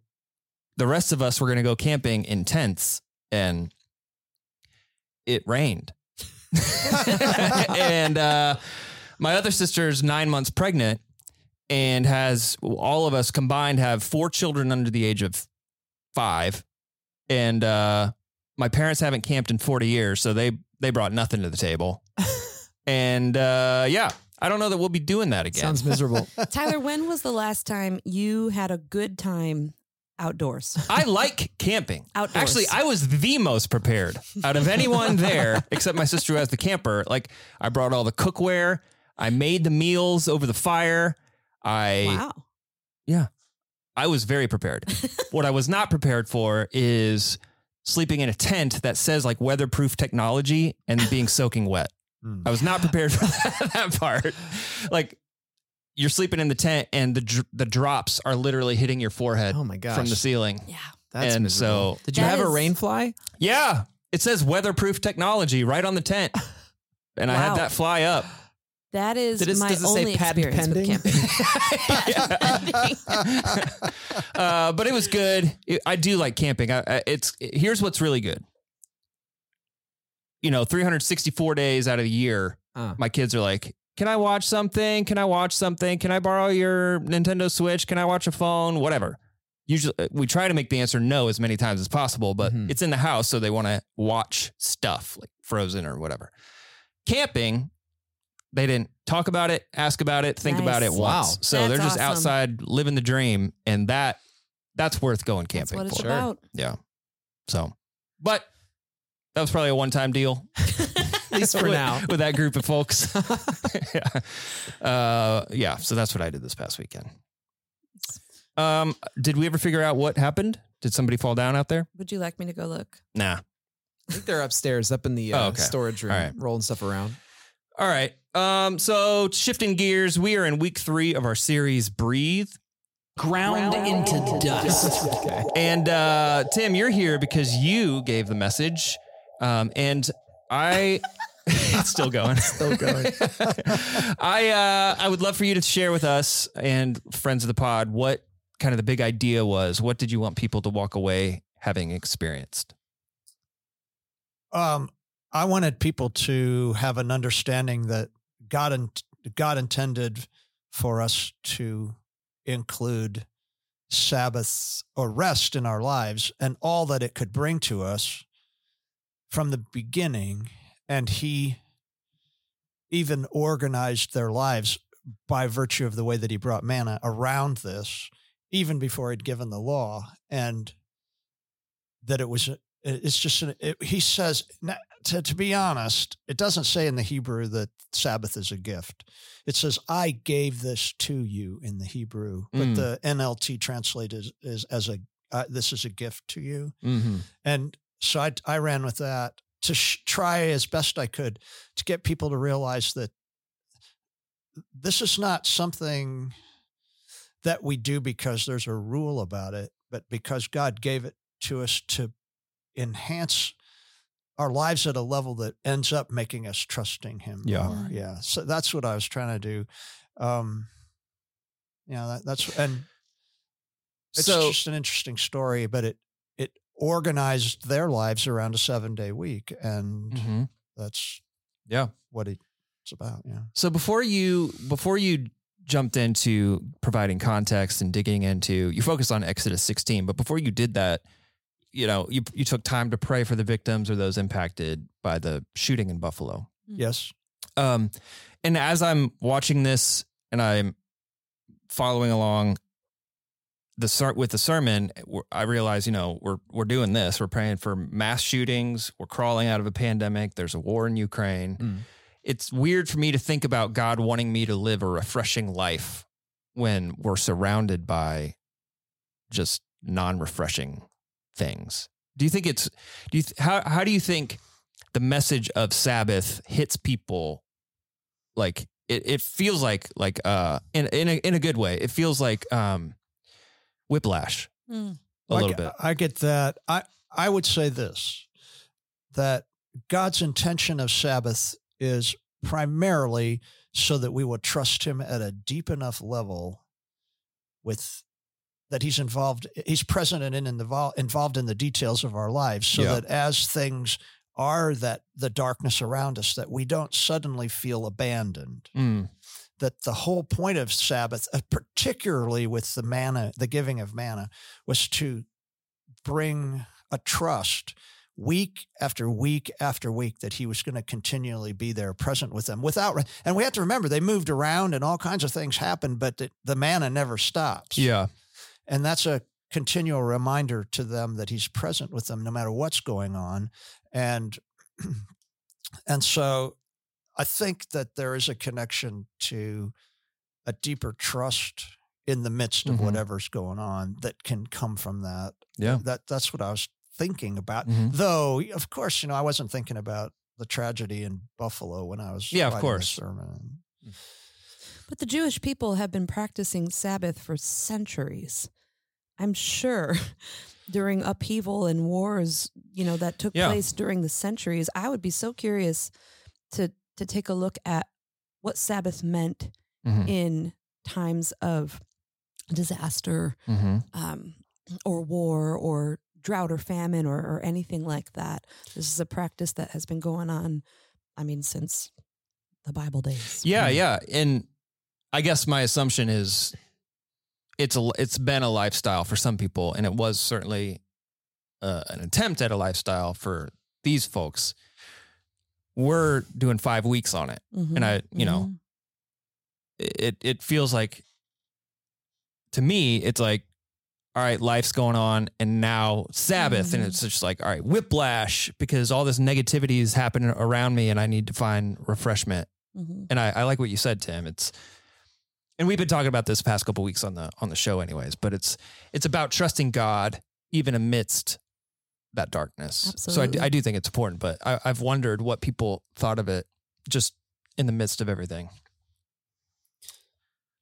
[SPEAKER 1] the rest of us were going to go camping in tents and it rained. [laughs] and uh, my other sister's nine months pregnant and has all of us combined have four children under the age of five. And uh, my parents haven't camped in 40 years. So they, they brought nothing to the table. [laughs] and uh, yeah, I don't know that we'll be doing that again.
[SPEAKER 4] Sounds miserable. [laughs]
[SPEAKER 2] Tyler, when was the last time you had a good time outdoors?
[SPEAKER 1] I like camping.
[SPEAKER 2] Outdoors.
[SPEAKER 1] Actually, I was the most prepared out of anyone [laughs] there, except my sister who has the camper. Like, I brought all the cookware. I made the meals over the fire. I
[SPEAKER 2] wow.
[SPEAKER 1] yeah, I was very prepared. what I was not prepared for is sleeping in a tent that says like weatherproof technology and being soaking wet.
[SPEAKER 3] Hmm.
[SPEAKER 1] I was not prepared for that, [laughs] that part. Like you're sleeping in the tent and the dr- the drops are literally hitting your forehead
[SPEAKER 4] Oh my gosh.
[SPEAKER 1] from the ceiling.
[SPEAKER 2] Yeah.
[SPEAKER 4] That's
[SPEAKER 1] and
[SPEAKER 4] miserable.
[SPEAKER 1] so-
[SPEAKER 4] did you
[SPEAKER 2] That
[SPEAKER 4] have a
[SPEAKER 2] is-
[SPEAKER 4] rain fly?
[SPEAKER 1] Yeah, it says weatherproof technology right on the tent. [laughs] And I had that fly up.
[SPEAKER 2] That is
[SPEAKER 4] Did it-
[SPEAKER 2] my
[SPEAKER 4] does it say
[SPEAKER 2] only
[SPEAKER 4] patent
[SPEAKER 2] experience with
[SPEAKER 4] pending?
[SPEAKER 2] camping. [laughs] [laughs]
[SPEAKER 1] uh, but it was good. It- I do like camping. I, I, it's here's what's really good. You know, 364 days out of the year,
[SPEAKER 4] Uh.
[SPEAKER 1] my kids are like, "Can I watch something? Can I watch something? Can I borrow your Nintendo Switch? Can I watch a phone? Whatever." Usually, uh, we try to make the answer no as many times as possible, but
[SPEAKER 4] Mhm.
[SPEAKER 1] it's in the house, so they want to watch stuff like Frozen or whatever. Camping, they didn't talk about it, ask about it, think about
[SPEAKER 2] Nice.
[SPEAKER 1] it once.
[SPEAKER 4] Wow.
[SPEAKER 1] So they're just
[SPEAKER 2] awesome.
[SPEAKER 1] outside living the dream, and that that's worth going
[SPEAKER 2] That's
[SPEAKER 1] camping
[SPEAKER 2] what it's
[SPEAKER 1] for.
[SPEAKER 2] about.
[SPEAKER 1] Yeah. So, but that was probably a one time deal.
[SPEAKER 4] At [laughs] [laughs] least for
[SPEAKER 1] with,
[SPEAKER 4] now.
[SPEAKER 1] with that group of folks. [laughs] yeah. Uh, yeah. So that's what I did this past weekend. Um, did we ever figure out what happened? Did somebody fall down out there?
[SPEAKER 2] Would you like me to go look?
[SPEAKER 1] Nah.
[SPEAKER 4] I think they're upstairs, up in the uh,
[SPEAKER 1] Oh, okay.
[SPEAKER 4] storage room,
[SPEAKER 1] All right.
[SPEAKER 4] rolling stuff around.
[SPEAKER 1] All right. Um, so shifting gears, we are in week three of our series Breathe.
[SPEAKER 6] Ground, into dust. [laughs]
[SPEAKER 4] Okay.
[SPEAKER 1] And uh, Tim, you're here because you gave the message. Um, and I [laughs] it's still going.
[SPEAKER 4] Still going. [laughs]
[SPEAKER 1] I uh, I would love for you to share with us and friends of the pod what kind of the big idea was. What did you want people to walk away having experienced?
[SPEAKER 3] Um, I wanted people to have an understanding that God and God intended for us to include Sabbath or rest in our lives and all that it could bring to us from the beginning. And He even organized their lives by virtue of the way that He brought manna around this, even before He'd given the law. And that it was it's just an, it, he says to, to be honest it doesn't say in the hebrew that sabbath is a gift it says i gave this to you in the hebrew but
[SPEAKER 1] Mm.
[SPEAKER 3] the nlt translated is as a uh, this is a gift to you
[SPEAKER 1] Mm-hmm.
[SPEAKER 3] and so i, I ran with that to sh- try as best i could to get people to realize that this is not something that we do because there's a rule about it but because god gave it to us to enhance our lives at a level that ends up making us trusting him
[SPEAKER 1] Yeah.
[SPEAKER 3] more. Yeah. So that's what I was trying to do. Um, yeah, that, that's, and it's
[SPEAKER 1] So
[SPEAKER 3] just an interesting story, but it, it organized their lives around a seven day week. And
[SPEAKER 1] Mhm.
[SPEAKER 3] that's
[SPEAKER 1] yeah.
[SPEAKER 3] what it's about. Yeah.
[SPEAKER 1] So before you before you jumped into providing context and digging into you focused on Exodus 16, but before you did that, you know, you you took time to pray for the victims or those impacted by the shooting in Buffalo.
[SPEAKER 3] Yes.
[SPEAKER 1] Um, and as I'm watching this and I'm following along the ser- with the sermon, I realize, you know, we're we're doing this. We're praying for mass shootings. We're crawling out of a pandemic. There's a war in Ukraine.
[SPEAKER 4] Mm.
[SPEAKER 1] It's weird for me to think about God wanting me to live a refreshing life when we're surrounded by just non-refreshing things. Do you think it's do you th- how how do you think the message of Sabbath hits people like it, it feels like like uh in in a in a good way. It feels like um whiplash
[SPEAKER 2] Mm.
[SPEAKER 1] a
[SPEAKER 3] I
[SPEAKER 1] little
[SPEAKER 3] get-
[SPEAKER 1] bit.
[SPEAKER 3] I get that. I I would say this that God's intention of Sabbath is primarily so that we will trust him at a deep enough level with that he's involved he's present and in, invol- involved in the details of our lives so
[SPEAKER 1] Yeah.
[SPEAKER 3] that as things are that the darkness around us that we don't suddenly feel abandoned
[SPEAKER 1] Mm,
[SPEAKER 3] that the whole point of Sabbath, uh, particularly with the manna, the giving of manna, was to bring a trust week after week after week that he was going to continually be there present with them without and we have to remember they moved around and all kinds of things happened but the, the manna never stops
[SPEAKER 1] yeah.
[SPEAKER 3] And that's a continual reminder to them that he's present with them no matter what's going on and [clears throat] and so i think that there is a connection to a deeper trust in the midst of
[SPEAKER 1] Mhm.
[SPEAKER 3] whatever's going on that can come from that
[SPEAKER 1] Yeah.
[SPEAKER 3] that that's what i was thinking about
[SPEAKER 1] Mhm.
[SPEAKER 3] though of course you know i wasn't thinking about the tragedy in buffalo when i was
[SPEAKER 1] Yeah, of course.
[SPEAKER 3] the sermon
[SPEAKER 2] But the Jewish people have been practicing Sabbath for centuries. I'm sure [laughs] during upheaval and wars, you know, that took
[SPEAKER 1] Yeah.
[SPEAKER 2] place during the centuries, I would be so curious to to take a look at what Sabbath meant
[SPEAKER 1] Mhm.
[SPEAKER 2] in times of disaster
[SPEAKER 1] Mhm.
[SPEAKER 2] um, or war or drought or famine or, or anything like that. This is a practice that has been going on, I mean, since the Bible days.
[SPEAKER 1] Yeah, yeah. And I guess my assumption is it's a it's been a lifestyle for some people and it was certainly uh, an attempt at a lifestyle for these folks. We're doing 5 weeks on it.
[SPEAKER 2] Mhm,
[SPEAKER 1] And I, you know,
[SPEAKER 2] mhm.
[SPEAKER 1] it it feels like to me it's like all right, life's going on, and now Sabbath, and it's just like, all right, whiplash because all this negativity is happening around me, and I need to find refreshment.
[SPEAKER 2] Mhm.
[SPEAKER 1] And I, I like what you said, Tim. It's and we've been talking about this past couple weeks on the on the show, anyways. But it's it's about trusting God even amidst that darkness. So I, do- I do think it's important. But I, I've wondered what people thought of it just in the midst of everything.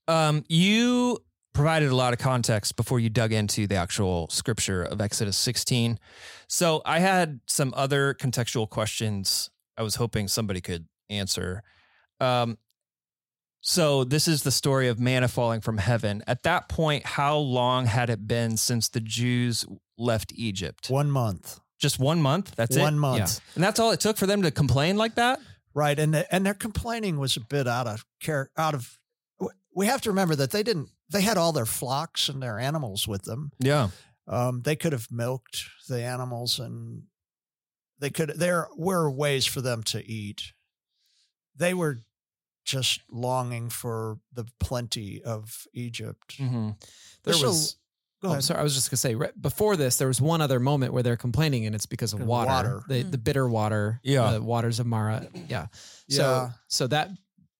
[SPEAKER 1] Um, you provided a lot of context before you dug into the actual scripture of Exodus 16. So I had some other contextual questions I was hoping somebody could answer. Um, so this is the story of manna falling from heaven. At that point, how long had it been since the Jews left Egypt?
[SPEAKER 3] One month.
[SPEAKER 1] Just one month? That's
[SPEAKER 3] One
[SPEAKER 1] it?
[SPEAKER 3] One month.
[SPEAKER 4] Yeah.
[SPEAKER 1] And that's all it took for them to complain like that?
[SPEAKER 3] Right. And and their complaining was a bit out of care out of we have to remember that they didn't they had all their flocks and their animals with them.
[SPEAKER 1] Yeah.
[SPEAKER 3] Um, they could have milked the animals and they could there were ways for them to eat. They were just longing for the plenty of Egypt.
[SPEAKER 1] Mm-hmm.
[SPEAKER 4] There
[SPEAKER 3] So-
[SPEAKER 4] was.
[SPEAKER 3] Go
[SPEAKER 4] Oh,
[SPEAKER 3] ahead.
[SPEAKER 4] sorry, I was just gonna say. Right before this, there was one other moment where they're complaining, and it's because of
[SPEAKER 3] Because
[SPEAKER 4] water,
[SPEAKER 3] water.
[SPEAKER 4] The, the bitter water,
[SPEAKER 1] Yeah.
[SPEAKER 4] the waters of Mara. Yeah.
[SPEAKER 3] Yeah.
[SPEAKER 4] So so that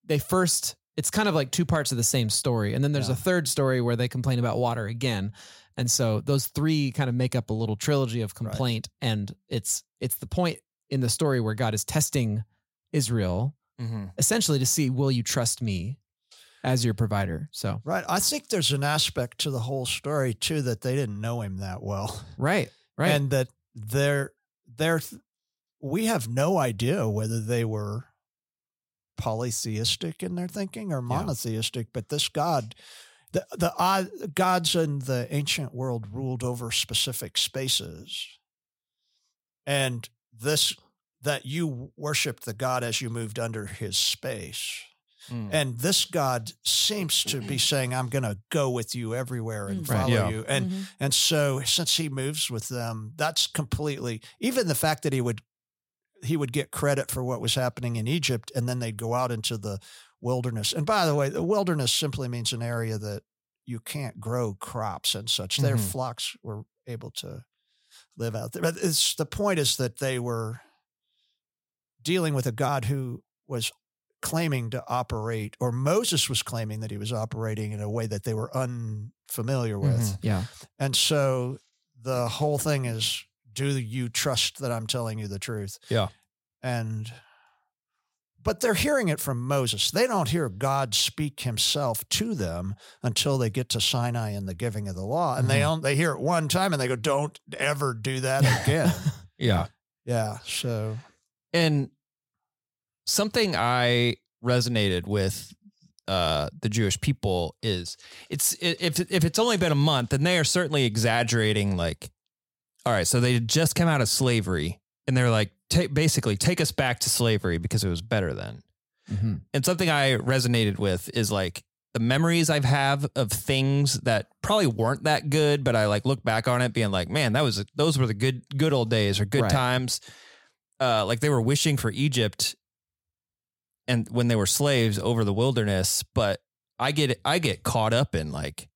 [SPEAKER 4] they first, it's kind of like two parts of the same story, and then there's
[SPEAKER 3] Yeah.
[SPEAKER 4] a third story where they complain about water again, and so those three kind of make up a little trilogy of complaint, and it's it's the point in the story where God is testing Israel
[SPEAKER 1] Mm-hmm.
[SPEAKER 4] essentially to see will you trust me as your provider. So
[SPEAKER 3] Right. I think there's an aspect to the whole story too that they didn't know him that well. [laughs]
[SPEAKER 4] right, right,
[SPEAKER 3] and that they're they're we have no idea whether they were polytheistic in their thinking or monotheistic but this god the the odd gods in the ancient world ruled over specific spaces and this that you worshiped the god as you moved under his space
[SPEAKER 1] Mm.
[SPEAKER 3] and this god seems to be saying i'm going to go with you everywhere and
[SPEAKER 2] Mm.
[SPEAKER 4] Right.
[SPEAKER 3] follow
[SPEAKER 1] Yeah.
[SPEAKER 3] you and
[SPEAKER 2] Mhm.
[SPEAKER 3] and so since he moves with them, that's completely even the fact that he would he would get credit for what was happening in Egypt and then they'd go out into the wilderness. And by the way, the wilderness simply means an area that you can't grow crops and such. Their
[SPEAKER 1] Mhm.
[SPEAKER 3] flocks were able to live out there. But it's the point is that they were dealing with a God who was claiming to operate, or Moses was claiming that he was operating in a way that they were unfamiliar with.
[SPEAKER 1] Mhm.
[SPEAKER 4] yeah,
[SPEAKER 3] And so the whole thing is do you trust that I'm telling you the truth?
[SPEAKER 1] Yeah.
[SPEAKER 3] And but they're hearing it from Moses. They don't hear God speak himself to them until they get to Sinai and the giving of the law. And they
[SPEAKER 1] Mhm.
[SPEAKER 3] on, they hear it one time and they go, Don't ever do that [laughs] again.
[SPEAKER 1] Yeah.
[SPEAKER 3] yeah. So
[SPEAKER 1] And something I resonated with uh, the Jewish people is it's if if it's only been a month, then they are certainly exaggerating. Like, all right, so they just came out of slavery, and they're like, basically, take us back to slavery because it was better then.
[SPEAKER 4] Mhm.
[SPEAKER 1] And something I resonated with is like the memories I've have of things that probably weren't that good, but I like look back on it being like, man, that was those were the good good old days or good
[SPEAKER 4] Right.
[SPEAKER 1] times. Uh, like they were wishing for Egypt and when they were slaves over the wilderness, but I get I get caught up in like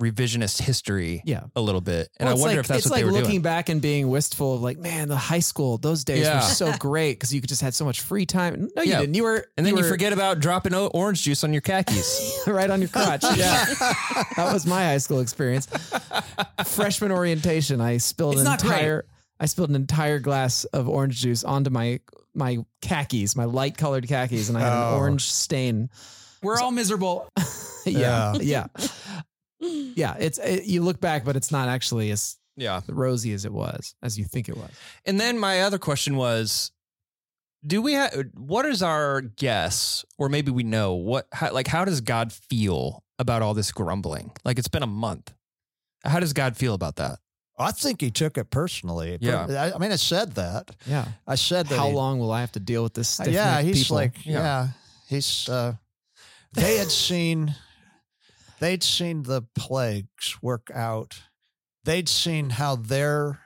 [SPEAKER 1] revisionist history
[SPEAKER 4] yeah.
[SPEAKER 1] a little bit, and
[SPEAKER 4] Well,
[SPEAKER 1] I wonder
[SPEAKER 4] like,
[SPEAKER 1] if that's
[SPEAKER 4] it's
[SPEAKER 1] what
[SPEAKER 4] like
[SPEAKER 1] they were
[SPEAKER 4] looking
[SPEAKER 1] doing.
[SPEAKER 4] back and being wistful of like, man, the high school those days
[SPEAKER 1] Yeah.
[SPEAKER 4] were so great because you could just had so much free time. No, you
[SPEAKER 1] Yeah.
[SPEAKER 4] didn't. You were,
[SPEAKER 1] And then you,
[SPEAKER 4] were
[SPEAKER 1] forget about dropping orange juice on your khakis. [laughs]
[SPEAKER 4] right on your crotch. [laughs] Yeah, that was my high school experience. Freshman orientation, I spilled
[SPEAKER 6] It's
[SPEAKER 4] an
[SPEAKER 6] not great.
[SPEAKER 4] entire. I spilled an entire glass of orange juice onto my my khakis, my light colored khakis, and I had
[SPEAKER 3] Oh.
[SPEAKER 4] an orange stain.
[SPEAKER 6] We're all miserable. [laughs]
[SPEAKER 4] yeah, yeah, [laughs] yeah. It's it, you look back, but it's not actually as
[SPEAKER 1] yeah.
[SPEAKER 4] rosy as it was, as you think it was.
[SPEAKER 1] And then my other question was, do we have what is our guess, or maybe we know what, how, like, how does God feel about all this grumbling? Like, it's been a month. How does God feel about that?
[SPEAKER 3] I think he took it personally.
[SPEAKER 1] Yeah.
[SPEAKER 3] I, I mean, I said that.
[SPEAKER 4] Yeah.
[SPEAKER 3] I said that.
[SPEAKER 4] How
[SPEAKER 3] he-
[SPEAKER 4] long will I have to deal with this?
[SPEAKER 3] Uh, yeah, he's
[SPEAKER 4] people?
[SPEAKER 3] like,
[SPEAKER 1] Yeah.
[SPEAKER 3] yeah, he's. uh They had seen, they'd seen the plagues work out. They'd seen how their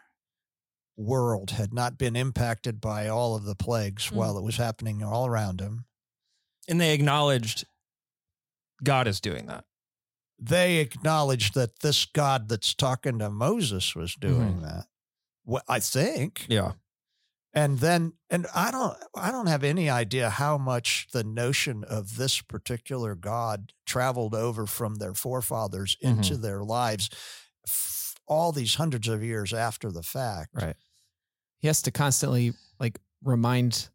[SPEAKER 3] world had not been impacted by all of the plagues
[SPEAKER 2] Mm.
[SPEAKER 3] while it was happening all around him.
[SPEAKER 1] And they acknowledged God is doing that.
[SPEAKER 3] They acknowledged that this God that's talking to Moses was doing that. Well, I think.
[SPEAKER 1] Yeah.
[SPEAKER 3] And then and I don't I don't have any idea how much the notion of this particular God traveled over from their forefathers into their lives f- all these hundreds of years after the fact.
[SPEAKER 4] Right. He has to constantly like remind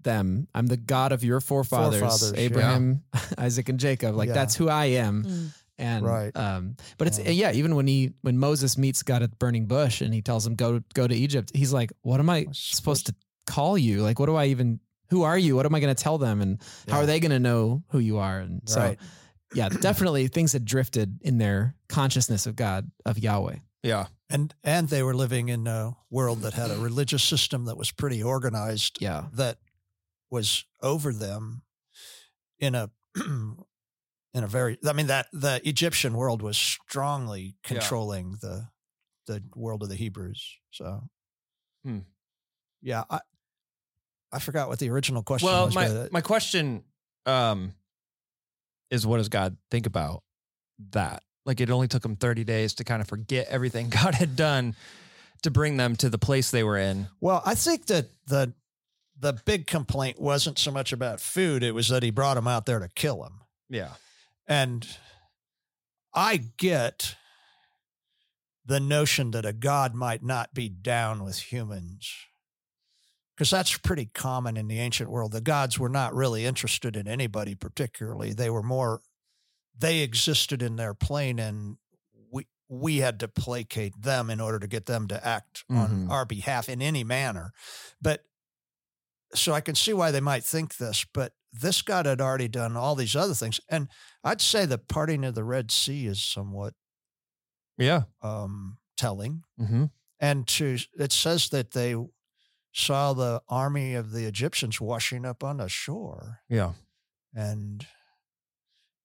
[SPEAKER 4] them, I'm the God of your forefathers,
[SPEAKER 3] Forefathers, yeah.
[SPEAKER 4] Abraham, [laughs] Isaac, and Jacob. Like
[SPEAKER 3] Yeah.
[SPEAKER 4] that's who I am.
[SPEAKER 2] Mm.
[SPEAKER 4] And
[SPEAKER 3] Right.
[SPEAKER 4] um, but it's
[SPEAKER 3] Yeah.
[SPEAKER 4] yeah, even when he when Moses meets God at the burning bush and he tells him go go to Egypt, he's like, What am I
[SPEAKER 3] What's
[SPEAKER 4] supposed to call you? Like, what do I even who are you? What am I gonna tell them? And how are they gonna know who you are? And so
[SPEAKER 3] Right.
[SPEAKER 4] yeah, [clears throat] definitely things had drifted in their consciousness of God, of Yahweh.
[SPEAKER 1] Yeah.
[SPEAKER 3] And and they were living in a world that had a religious system that was pretty organized
[SPEAKER 4] Yeah.
[SPEAKER 3] that was over them in a [clears throat] in a very I mean that the Egyptian world was strongly
[SPEAKER 1] Yeah.
[SPEAKER 3] controlling the the world of the Hebrews. So
[SPEAKER 1] Hmm.
[SPEAKER 3] yeah, I I forgot what the original question
[SPEAKER 1] Well,
[SPEAKER 3] was.
[SPEAKER 1] my
[SPEAKER 3] uh,
[SPEAKER 1] my question um is what does God think about that? Like it only took him 30 days to kind of forget everything [laughs] God had done to bring them to the place they were in.
[SPEAKER 3] well, I think that the the big complaint wasn't so much about food; it was that he brought them out there to kill them.
[SPEAKER 1] Yeah.
[SPEAKER 3] And I get the notion that a God might not be down with humans. Because that's pretty common in the ancient world. The gods were not really interested in anybody particularly. They were more, they existed in their plane and we, we had to placate them in order to get them to act on
[SPEAKER 1] Mhm.
[SPEAKER 3] our behalf in any manner. But so I can see why they might think this, but this God had already done all these other things. And I'd say the parting of the Red Sea is somewhat
[SPEAKER 1] Yeah.
[SPEAKER 3] um, telling.
[SPEAKER 1] Mm-hmm.
[SPEAKER 3] And to it says that they saw the army of the Egyptians washing up on the shore,
[SPEAKER 1] Yeah.
[SPEAKER 3] and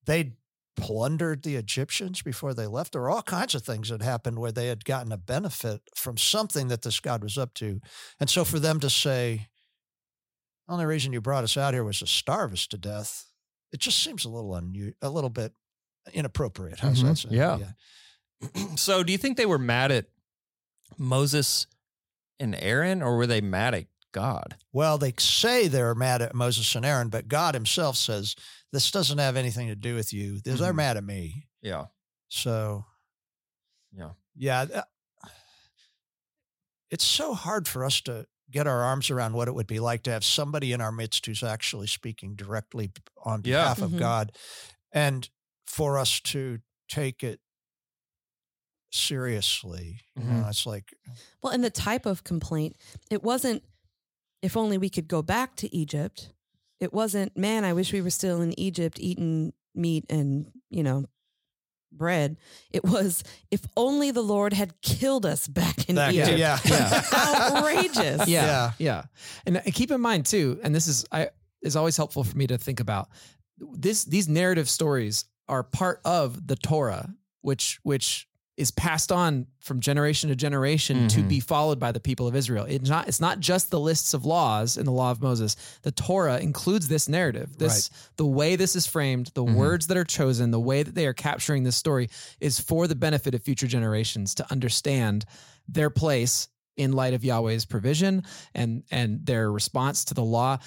[SPEAKER 3] they plundered the Egyptians before they left. There were all kinds of things that happened where they had gotten a benefit from something that this God was up to. And so for them to say, only reason you brought us out here was to starve us to death, it just seems a little unu- a little bit inappropriate. How's
[SPEAKER 1] Mhm.
[SPEAKER 3] that sound?
[SPEAKER 1] Yeah. [clears throat] so do you think they were mad at Moses and Aaron or were they mad at God?
[SPEAKER 3] Well, they say they're mad at Moses and Aaron, but God himself says, this doesn't have anything to do with you. They're
[SPEAKER 1] Mhm.
[SPEAKER 3] mad at me.
[SPEAKER 1] Yeah.
[SPEAKER 3] So,
[SPEAKER 1] Yeah.
[SPEAKER 3] yeah, it's so hard for us to get our arms around what it would be like to have somebody in our midst who's actually speaking directly on
[SPEAKER 1] Yeah.
[SPEAKER 3] behalf of.
[SPEAKER 2] Mm-hmm.
[SPEAKER 3] God and for us to take it seriously. You know, mm-hmm. it's like, uh
[SPEAKER 2] Well, and the type of complaint, it wasn't, if only we could go back to Egypt. It wasn't, man, I wish we were still in Egypt eating meat and, you know, bread. It was, if only the Lord had killed us back in
[SPEAKER 3] that,
[SPEAKER 2] Egypt.
[SPEAKER 3] yeah.
[SPEAKER 4] Yeah. [laughs]
[SPEAKER 2] Outrageous.
[SPEAKER 4] yeah,
[SPEAKER 3] Yeah.
[SPEAKER 4] yeah, And uh, keep in mind too, and this is I is always helpful for me to think about. This these narrative stories are part of the Torah, which which is passed on from generation to generation to
[SPEAKER 1] Mhm.
[SPEAKER 4] be followed by the people of Israel. It's not it's not just the lists of laws in the law of Moses. The Torah includes this narrative. This the way this is framed, the
[SPEAKER 1] Mhm.
[SPEAKER 4] words that are chosen, the way that they are capturing this story is for the benefit of future generations to understand their place in light of Yahweh's provision and and their response to the law.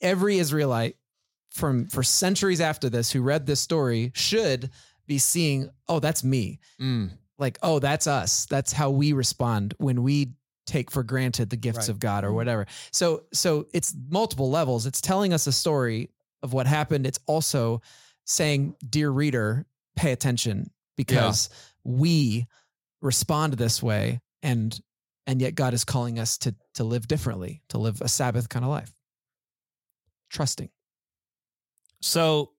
[SPEAKER 4] Every Israelite from for centuries after this who read this story should be seeing, oh, that's me.
[SPEAKER 1] Mm.
[SPEAKER 4] Like, oh, that's us. That's how we respond when we take for granted the gifts
[SPEAKER 3] Right.
[SPEAKER 4] of God or
[SPEAKER 2] Mhm.
[SPEAKER 4] whatever. So so it's multiple levels. It's telling us a story of what happened. It's also saying, dear reader, pay attention because we respond this way and and yet God is calling us to to live differently, to live a Sabbath kind of life. Trusting.
[SPEAKER 1] So,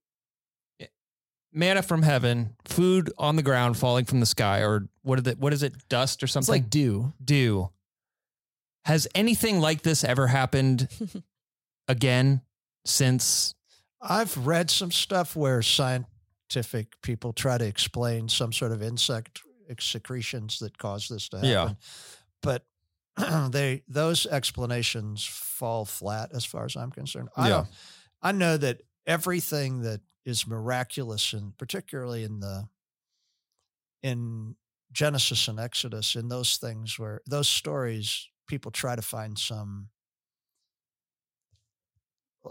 [SPEAKER 1] manna from heaven, food on the ground falling from the sky, or what is it? What is it? Dust or something?
[SPEAKER 4] It's
[SPEAKER 1] something?
[SPEAKER 4] like dew.
[SPEAKER 1] dew. Has anything like this ever happened [laughs] again since?
[SPEAKER 3] I've read some stuff where scientific people try to explain some sort of insect secretions that cause this to happen.
[SPEAKER 1] Yeah.
[SPEAKER 3] But [clears throat] they those explanations fall flat as far as I'm concerned. I
[SPEAKER 1] Yeah.
[SPEAKER 3] I know that everything that is miraculous and particularly in the in Genesis and Exodus, in those things where those stories, people try to find some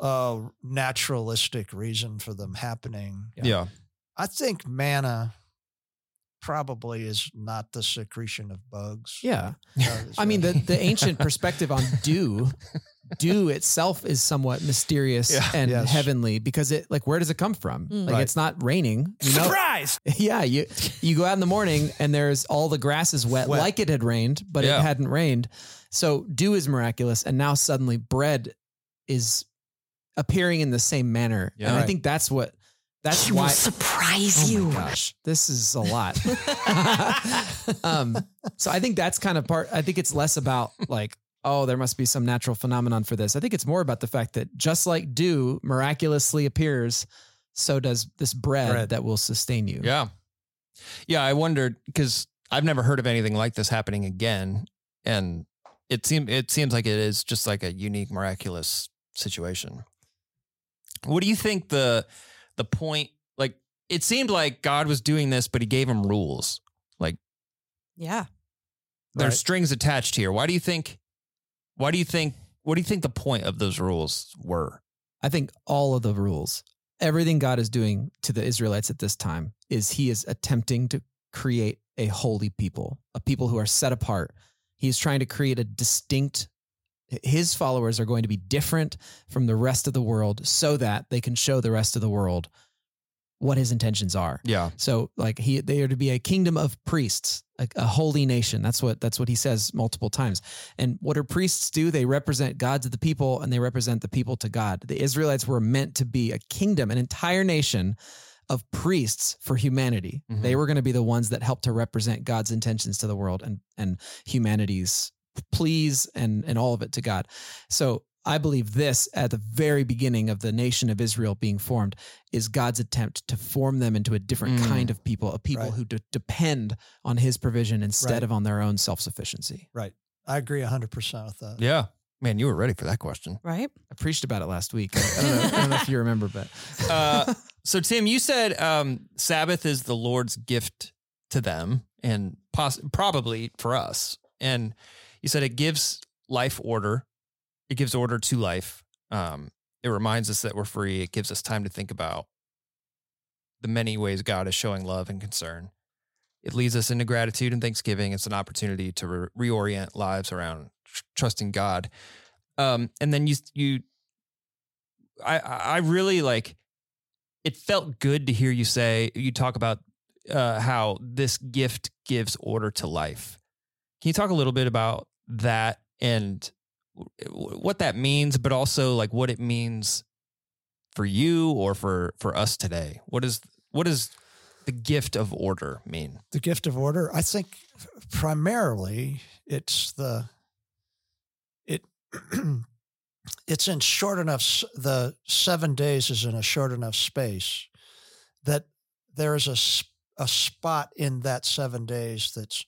[SPEAKER 3] uh, naturalistic reason for them happening.
[SPEAKER 1] Yeah.
[SPEAKER 3] I think manna probably is not the secretion of bugs.
[SPEAKER 4] Yeah.
[SPEAKER 3] Uh, [laughs]
[SPEAKER 4] I mean, the, the ancient perspective on dew, [laughs] dew itself is somewhat mysterious
[SPEAKER 1] Yeah.
[SPEAKER 4] and
[SPEAKER 3] Yes.
[SPEAKER 4] heavenly because it, like, where does it come from?
[SPEAKER 2] Mm.
[SPEAKER 4] Like,
[SPEAKER 3] Right.
[SPEAKER 4] it's not raining. You know?
[SPEAKER 5] Surprise! [laughs]
[SPEAKER 4] yeah. You, you go out in the morning and there's all the grass is wet,
[SPEAKER 3] Wet.
[SPEAKER 4] like it had rained, but
[SPEAKER 1] Yeah.
[SPEAKER 4] it hadn't rained. So dew is miraculous. And now suddenly bread is appearing in the same manner.
[SPEAKER 1] Yeah.
[SPEAKER 4] and I think that's what, that's
[SPEAKER 7] He
[SPEAKER 4] why.
[SPEAKER 7] will surprise
[SPEAKER 4] Oh
[SPEAKER 7] you.
[SPEAKER 4] my gosh, this is a lot. [laughs] [laughs] um, so I think that's kind of part. I think it's less about like, oh, there must be some natural phenomenon for this. I think it's more about the fact that just like dew miraculously appears, so does this bread,
[SPEAKER 3] Bread.
[SPEAKER 4] that will sustain you.
[SPEAKER 1] Yeah. Yeah. I wondered because I've never heard of anything like this happening again. And it seems it seems like it is just like a unique, miraculous situation. What do you think the the point like it seemed like God was doing this, but he gave him rules. Like
[SPEAKER 2] Yeah.
[SPEAKER 1] there's
[SPEAKER 3] Right.
[SPEAKER 1] strings attached here. Why do you think why do you think what do you think the point of those rules were?
[SPEAKER 4] I think all of the rules, everything God is doing to the Israelites at this time is he is attempting to create a holy people, a people who are set apart. He's trying to create a distinct his followers are going to be different from the rest of the world so that they can show the rest of the world what his intentions are.
[SPEAKER 1] Yeah.
[SPEAKER 4] So like he they are to be a kingdom of priests, like a holy nation. That's what that's what he says multiple times. And what do priests do? They represent God to the people and they represent the people to God. The Israelites were meant to be a kingdom, an entire nation of priests for humanity.
[SPEAKER 1] Mhm.
[SPEAKER 4] They were going to be the ones that helped to represent God's intentions to the world and and humanity's pleas and and all of it to God. So I believe this at the very beginning of the nation of Israel being formed is God's attempt to form them into a different
[SPEAKER 1] Mm.
[SPEAKER 4] kind of people, a people
[SPEAKER 3] Right.
[SPEAKER 4] who de- depend on his provision instead
[SPEAKER 3] Right.
[SPEAKER 4] of on their own self sufficiency. Right.
[SPEAKER 3] I agree 100% with that.
[SPEAKER 1] Yeah. Man, you were ready for that question.
[SPEAKER 2] Right.
[SPEAKER 4] I preached about it last week. [laughs] I don't know, I don't know if you remember, but [laughs]
[SPEAKER 1] Uh, so Tim, you said um, Sabbath is the Lord's gift to them, and poss- probably for us. And you said it gives life order. It gives order to life. Um, it reminds us that we're free. It gives us time to think about the many ways God is showing love and concern. It leads us into gratitude and thanksgiving. It's an opportunity to re- reorient lives around tr- trusting God. Um, and then you, you, I, I really like. It felt good to hear you say you talk about uh, how this gift gives order to life. Can you talk a little bit about that and what that means, but also like what it means for you or for for us today? What is what does the gift of order mean?
[SPEAKER 3] The gift of order, I think primarily it's the it [clears throat] it's in short enough the 7 days is in a short enough space that there is a a spot in that 7 days that's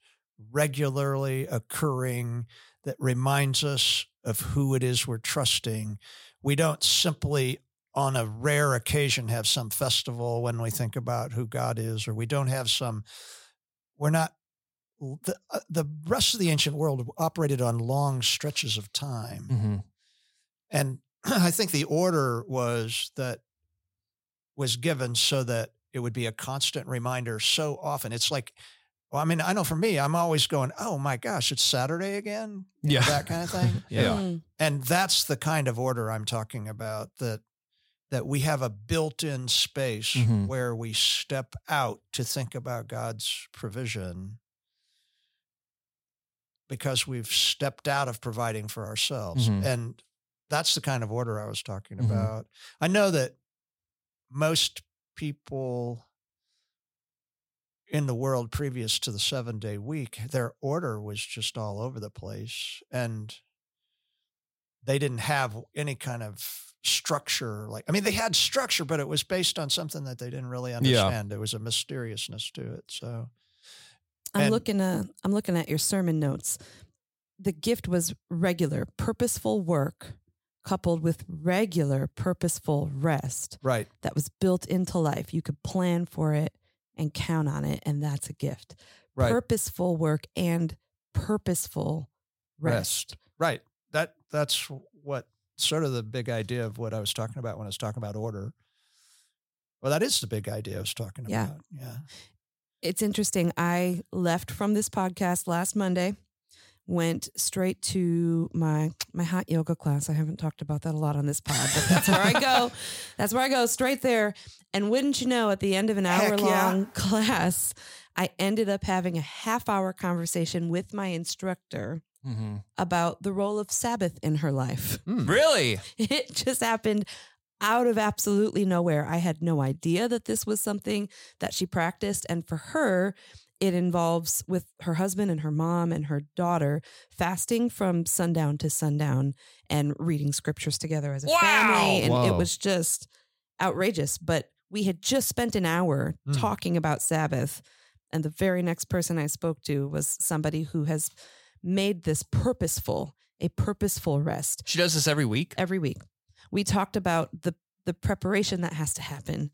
[SPEAKER 3] regularly occurring that reminds us of who it is we're trusting. We don't simply on a rare occasion have some festival when we think about who God is, or we don't have some, we're not, the, uh, the rest of the ancient world operated on long stretches of time.
[SPEAKER 1] Mm-hmm.
[SPEAKER 3] And [clears throat] I think the order was that was given so that it would be a constant reminder so often. It's like, well, I mean, I know for me, I'm always going, oh my gosh, it's Saturday again,
[SPEAKER 1] Yeah.
[SPEAKER 3] that kind of thing. [laughs]
[SPEAKER 1] Yeah.
[SPEAKER 2] Mm.
[SPEAKER 3] and that's the kind of order I'm talking about that that we have a built-in space
[SPEAKER 1] Mhm.
[SPEAKER 3] where we step out to think about God's provision because we've stepped out of providing for ourselves
[SPEAKER 1] Mhm.
[SPEAKER 3] and that's the kind of order I was talking
[SPEAKER 1] Mhm.
[SPEAKER 3] about. I know that most people in the world previous to the 7-day week their order was just all over the place and they didn't have any kind of structure like i mean they had structure but it was based on something that they didn't really understand there was a mysteriousness to it so
[SPEAKER 2] I'm
[SPEAKER 3] And-
[SPEAKER 2] looking at I'm looking at your sermon notes. The gift was regular, purposeful work coupled with regular, purposeful rest
[SPEAKER 3] right
[SPEAKER 2] that was built into life. You could plan for it and count on it. And that's a gift.
[SPEAKER 3] Right.
[SPEAKER 2] Purposeful work and purposeful rest.
[SPEAKER 3] rest. Right. That that's what sort of the big idea of what I was talking about when I was talking about order. Well, that is the big idea I was talking
[SPEAKER 2] Yeah.
[SPEAKER 3] about. Yeah.
[SPEAKER 2] It's interesting. I left from this podcast last Monday, went straight to my my hot yoga class. I haven't talked about that a lot on this pod, but that's where I go. [laughs] That's where I go straight there. And wouldn't you know, at the end of an
[SPEAKER 3] Heck
[SPEAKER 2] hour
[SPEAKER 3] yeah.
[SPEAKER 2] long [laughs] class, I ended up having a half hour conversation with my instructor
[SPEAKER 1] Mhm.
[SPEAKER 2] about the role of Sabbath in her life.
[SPEAKER 1] Really? [laughs]
[SPEAKER 2] It just happened out of absolutely nowhere. I had no idea that this was something that she practiced. And for her, it involves with her husband and her mom and her daughter fasting from sundown to sundown and reading scriptures together as a
[SPEAKER 1] Wow.
[SPEAKER 2] family. And it was just outrageous. But we had just spent an hour
[SPEAKER 3] Mm.
[SPEAKER 2] talking about Sabbath. And the very next person I spoke to was somebody who has made this purposeful, a purposeful rest
[SPEAKER 1] She does this every week?
[SPEAKER 2] every week. We talked about the the preparation that has to happen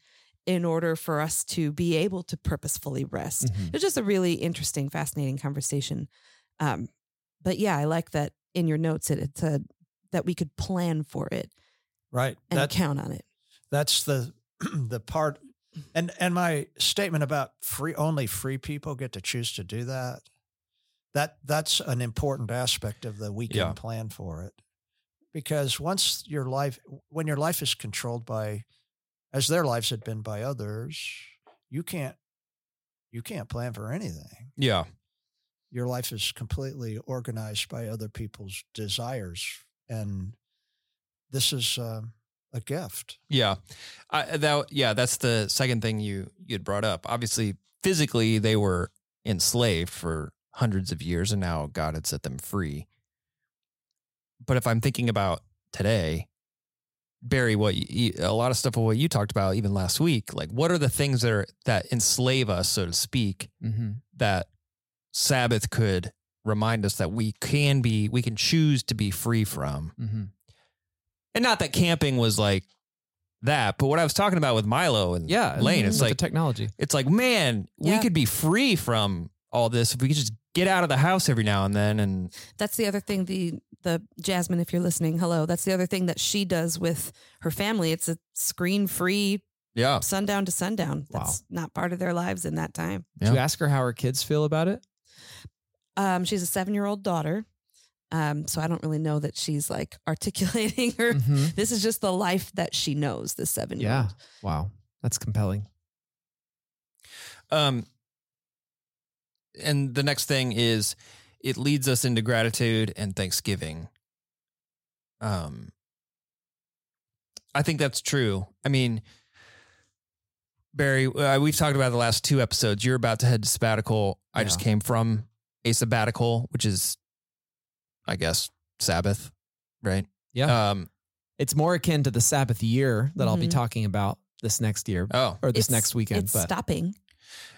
[SPEAKER 2] in order for us to be able to purposefully rest.
[SPEAKER 4] Mhm.
[SPEAKER 2] It was just a really interesting, fascinating conversation. Um, but yeah, I like that in your notes it, it said that we could plan for it
[SPEAKER 3] Right.
[SPEAKER 2] and
[SPEAKER 3] That,
[SPEAKER 2] count on it.
[SPEAKER 3] that's the [clears throat] the part and and my statement about free only free people get to choose to do that. That that's an important aspect of the weekend
[SPEAKER 1] Yeah.
[SPEAKER 3] plan for it. Because once your life when your life is controlled by as their lives had been by others, you can't you can't plan for anything.
[SPEAKER 1] Yeah.
[SPEAKER 3] Your life is completely organized by other people's desires and this is um, a gift.
[SPEAKER 1] Yeah. I, that, yeah, that's the second thing you you had brought up. Obviously, physically they were enslaved for hundreds of years and now God had set them free. But if I'm thinking about today, Barry, what you, you- a lot of stuff of what you talked about even last week, like what are the things that are that enslave us, so to speak,
[SPEAKER 4] Mm-hmm.
[SPEAKER 1] that Sabbath could remind us that we can be, we can choose to be free from.
[SPEAKER 4] Mm-hmm.
[SPEAKER 1] And not that camping was like that, but what I was talking about with Milo and
[SPEAKER 4] Yeah,
[SPEAKER 1] Lane, it's
[SPEAKER 4] with
[SPEAKER 1] like
[SPEAKER 4] the technology.
[SPEAKER 1] it's like, man, we could be free from all this if we could just get out of the house every now and then and
[SPEAKER 2] That's the other thing. The the Jasmine, if you're listening, hello. That's the other thing that she does with her family. It's a screen free
[SPEAKER 1] yeah.
[SPEAKER 2] sundown to sundown.
[SPEAKER 4] Wow.
[SPEAKER 2] That's not part of their lives in that time.
[SPEAKER 4] Did you ask her how her kids feel about it?
[SPEAKER 2] Um, she's a seven year old daughter. Um, so I don't really know that she's like [laughs] articulating her.
[SPEAKER 4] Mhm.
[SPEAKER 2] This is just the life that she knows, the seven year
[SPEAKER 4] Yeah.
[SPEAKER 2] old.
[SPEAKER 4] Wow. That's compelling.
[SPEAKER 1] Um and the next thing is it leads us into gratitude and thanksgiving. Um I think that's true. I mean Barry, uh, we've talked about the last two episodes. You're about to head to sabbatical. I just came from a sabbatical, which is I guess Sabbath, right?
[SPEAKER 4] Yeah.
[SPEAKER 1] Um
[SPEAKER 4] it's more akin to the Sabbath year that I'll be
[SPEAKER 2] Mhm.
[SPEAKER 4] talking about this next year
[SPEAKER 1] oh.
[SPEAKER 4] or this
[SPEAKER 2] It's-
[SPEAKER 4] next weekend.
[SPEAKER 2] It's
[SPEAKER 4] but
[SPEAKER 2] stopping.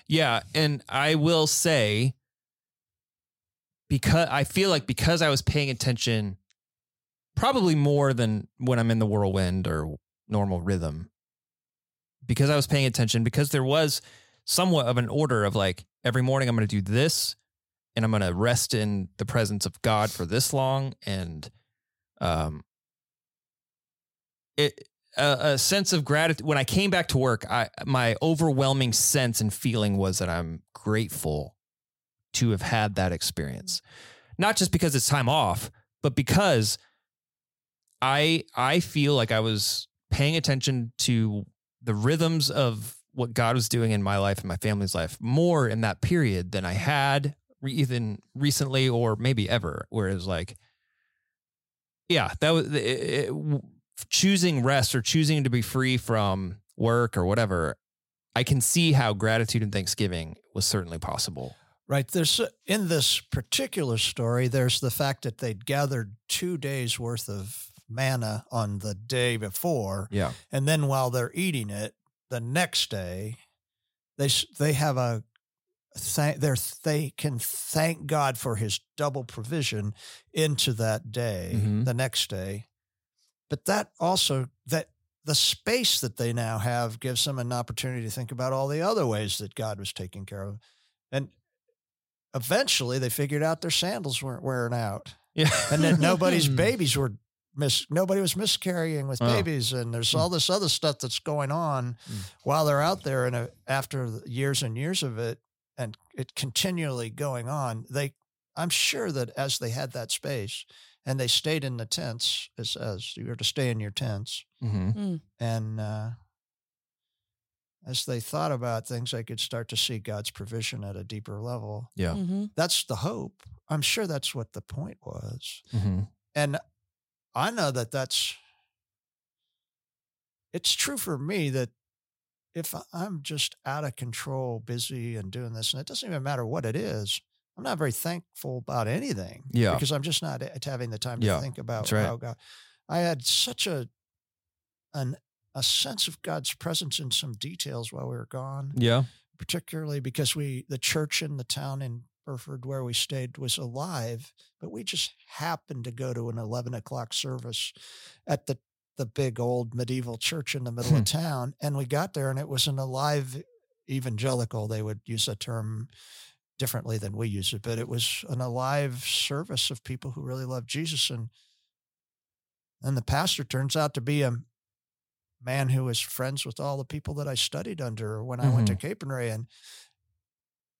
[SPEAKER 1] Yeah, and I will say because I feel like because I was paying attention probably more than when I'm in the whirlwind or normal rhythm. Because I was paying attention because there was somewhat of an order of like every morning I'm going to do this and I'm going to rest in the presence of God for this long and um it a, a sense of gratitude when I came back to work. I my overwhelming sense and feeling was that I'm grateful to have had that experience, not just because it's time off, but because I I feel like I was paying attention to the rhythms of what God was doing in my life and my family's life more in that period than I had even recently or maybe ever. Whereas like, yeah, that was it, it, choosing rest or choosing to be free from work or whatever. I can see how gratitude and thanksgiving was certainly possible.
[SPEAKER 3] Right. There's in this particular story, there's the fact that they'd gathered two days worth of manna on the day before,
[SPEAKER 1] Yeah.
[SPEAKER 3] and then while they're eating it, the next day, they they have a thank they they can thank God for His double provision into that day,
[SPEAKER 1] Mhm.
[SPEAKER 3] the next day. But that also that the space that they now have gives them an opportunity to think about all the other ways that God was taking care of. And eventually they figured out their sandals weren't wearing out
[SPEAKER 1] Yeah.
[SPEAKER 3] and that nobody's [laughs]
[SPEAKER 4] Hmm.
[SPEAKER 3] babies were mis nobody was miscarrying with
[SPEAKER 1] Oh.
[SPEAKER 3] babies and there's all this other stuff that's going on
[SPEAKER 4] Hmm.
[SPEAKER 3] while they're out there and uh, after years and years of it and it continually going on they i'm sure that as they had that space and they stayed in the tents as as you were to stay in your tents
[SPEAKER 1] hmm
[SPEAKER 3] and uh as they thought about things they could start to see god's provision at a deeper level
[SPEAKER 1] Yeah.
[SPEAKER 2] Mhm.
[SPEAKER 3] that's the hope i'm sure that's what the point was
[SPEAKER 1] hmm
[SPEAKER 3] and I know that that's it's true for me that if I'm just out of control, busy and doing this, and it doesn't even matter what it is, I'm not very thankful about anything.
[SPEAKER 1] Yeah.
[SPEAKER 3] Because I'm just not uh, having the time to
[SPEAKER 1] Yeah,
[SPEAKER 3] think about
[SPEAKER 1] that's right.
[SPEAKER 3] how God. I had such a an a sense of God's presence in some details while we were gone
[SPEAKER 1] Yeah.
[SPEAKER 3] particularly because we the church in the town in Burford where we stayed was alive, but we just happened to go to an eleven o'clock service at the the big old medieval church in the middle
[SPEAKER 1] Hmm.
[SPEAKER 3] of town, and we got there and it was an alive evangelical. They would use a term differently than we use it, but it was an alive service of people who really love Jesus and and the pastor turns out to be a man who was friends with all the people that I studied under when I went to Capernwray and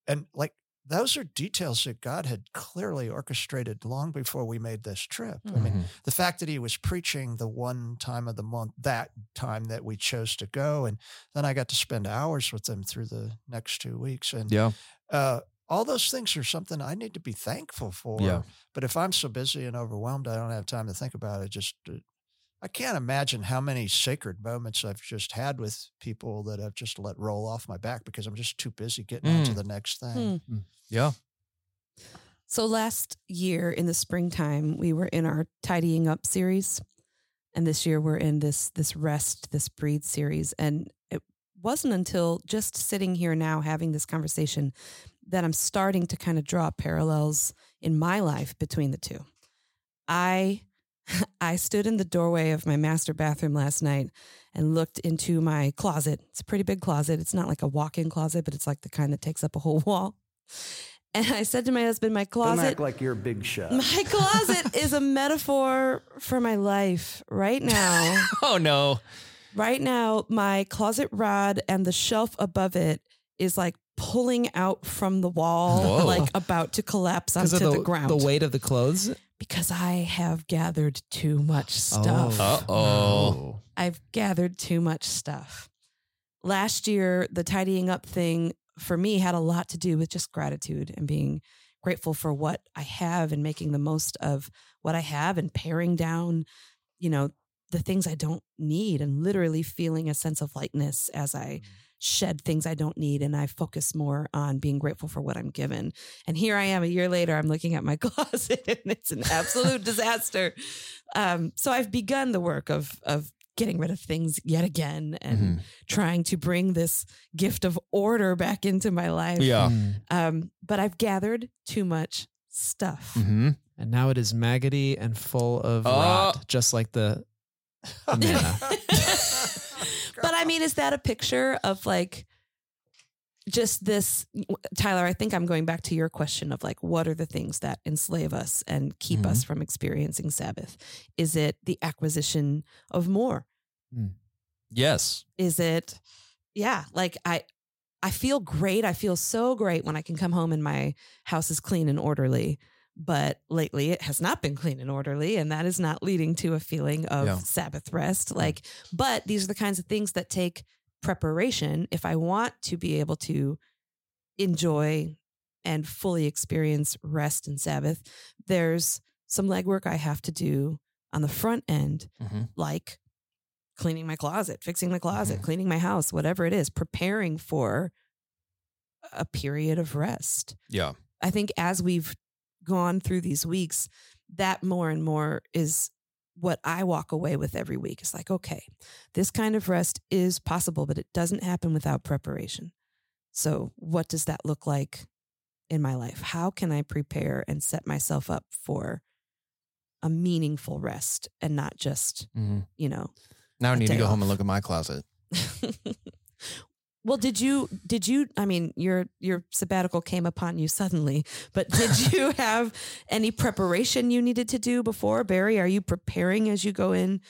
[SPEAKER 3] and like those are details that God had clearly orchestrated long before we made this trip. I mean,
[SPEAKER 1] Mhm.
[SPEAKER 3] the fact that he was preaching the one time of the month, that time that we chose to go, and then I got to spend hours with them through the next two weeks, and
[SPEAKER 1] Yeah.
[SPEAKER 3] uh, all those things are something I need to be thankful for.
[SPEAKER 1] Yeah.
[SPEAKER 3] But if I'm so busy and overwhelmed, I don't have time to think about it. Just uh, I can't imagine how many sacred moments I've just had with people that I've just let roll off my back because I'm just too busy getting on to
[SPEAKER 1] Mm.
[SPEAKER 3] the next thing.
[SPEAKER 2] Hmm.
[SPEAKER 1] Yeah.
[SPEAKER 2] So last year in the springtime, we were in our tidying up series, and this year we're in this this rest, this breathe series. And it wasn't until just sitting here now having this conversation that I'm starting to kind of draw parallels in my life between the two. I [laughs] I stood in the doorway of my master bathroom last night and looked into my closet. It's a pretty big closet. It's not like a walk-in closet, but it's like the kind that takes up a whole [laughs] wall. And I said to my husband, my
[SPEAKER 5] Don't
[SPEAKER 2] closet
[SPEAKER 5] act like you're a big shot.
[SPEAKER 2] my [laughs] closet is a metaphor for my life right now.
[SPEAKER 1] Oh no.
[SPEAKER 2] right now, my closet rod and the shelf above it is like pulling out from the wall,
[SPEAKER 1] Whoa.
[SPEAKER 2] like about to collapse onto
[SPEAKER 4] of
[SPEAKER 2] the,
[SPEAKER 4] the,
[SPEAKER 2] ground.
[SPEAKER 4] the weight of the clothes.
[SPEAKER 2] Because I have gathered too much stuff.
[SPEAKER 1] Uh oh.
[SPEAKER 2] I've gathered too much stuff. Last year, the tidying up thing for me had a lot to do with just gratitude and being grateful for what I have and making the most of what I have and paring down, you know, the things I don't need and literally feeling a sense of lightness as I shed things I don't need and I focus more on being grateful for what I'm given. And here I am a year later, I'm looking at my [laughs] closet and it's an absolute disaster. Um, so I've begun the work of of getting rid of things yet again and
[SPEAKER 1] Mhm.
[SPEAKER 2] trying to bring this gift of order back into my life.
[SPEAKER 1] Yeah.
[SPEAKER 4] Mm.
[SPEAKER 2] Um, but I've gathered too much stuff.
[SPEAKER 1] hmm
[SPEAKER 4] And now it is maggoty and full of
[SPEAKER 1] Oh.
[SPEAKER 4] rot, just like the, [laughs] the [laughs]
[SPEAKER 2] but I mean, is that a picture of like just this, Tyler? I think I'm going back to your question of like, what are the things that enslave us and keep us mm-hmm. from experiencing Sabbath? Is it the acquisition of more? Hmm.
[SPEAKER 1] Yes.
[SPEAKER 2] Is it, yeah, like I, I feel great. I feel so great when I can come home and my house is clean and orderly. But lately it has not been clean and orderly, and that is not leading to a feeling of
[SPEAKER 1] Yeah.
[SPEAKER 2] Sabbath rest. Like, but these are the kinds of things that take preparation if I want to be able to enjoy and fully experience rest and Sabbath. There's some legwork I have to do on the front end,
[SPEAKER 1] Mhm.
[SPEAKER 2] like cleaning my closet, fixing my closet,
[SPEAKER 1] Mhm.
[SPEAKER 2] cleaning my house, whatever it is, preparing for a period of rest.
[SPEAKER 1] Yeah.
[SPEAKER 2] I think as we've gone through these weeks, that more and more is what I walk away with every week. It's like, okay, this kind of rest is possible, but it doesn't happen without preparation. So, what does that look like in my life? How can I prepare and set myself up for a meaningful rest and not just,
[SPEAKER 1] hmm
[SPEAKER 2] you know,
[SPEAKER 1] Now I need to go home and look at my closet. [laughs] [laughs]
[SPEAKER 2] well, did you did you I mean your your sabbatical came upon you suddenly, but did [laughs] you have any preparation you needed to do before? Barry, are you preparing as you go in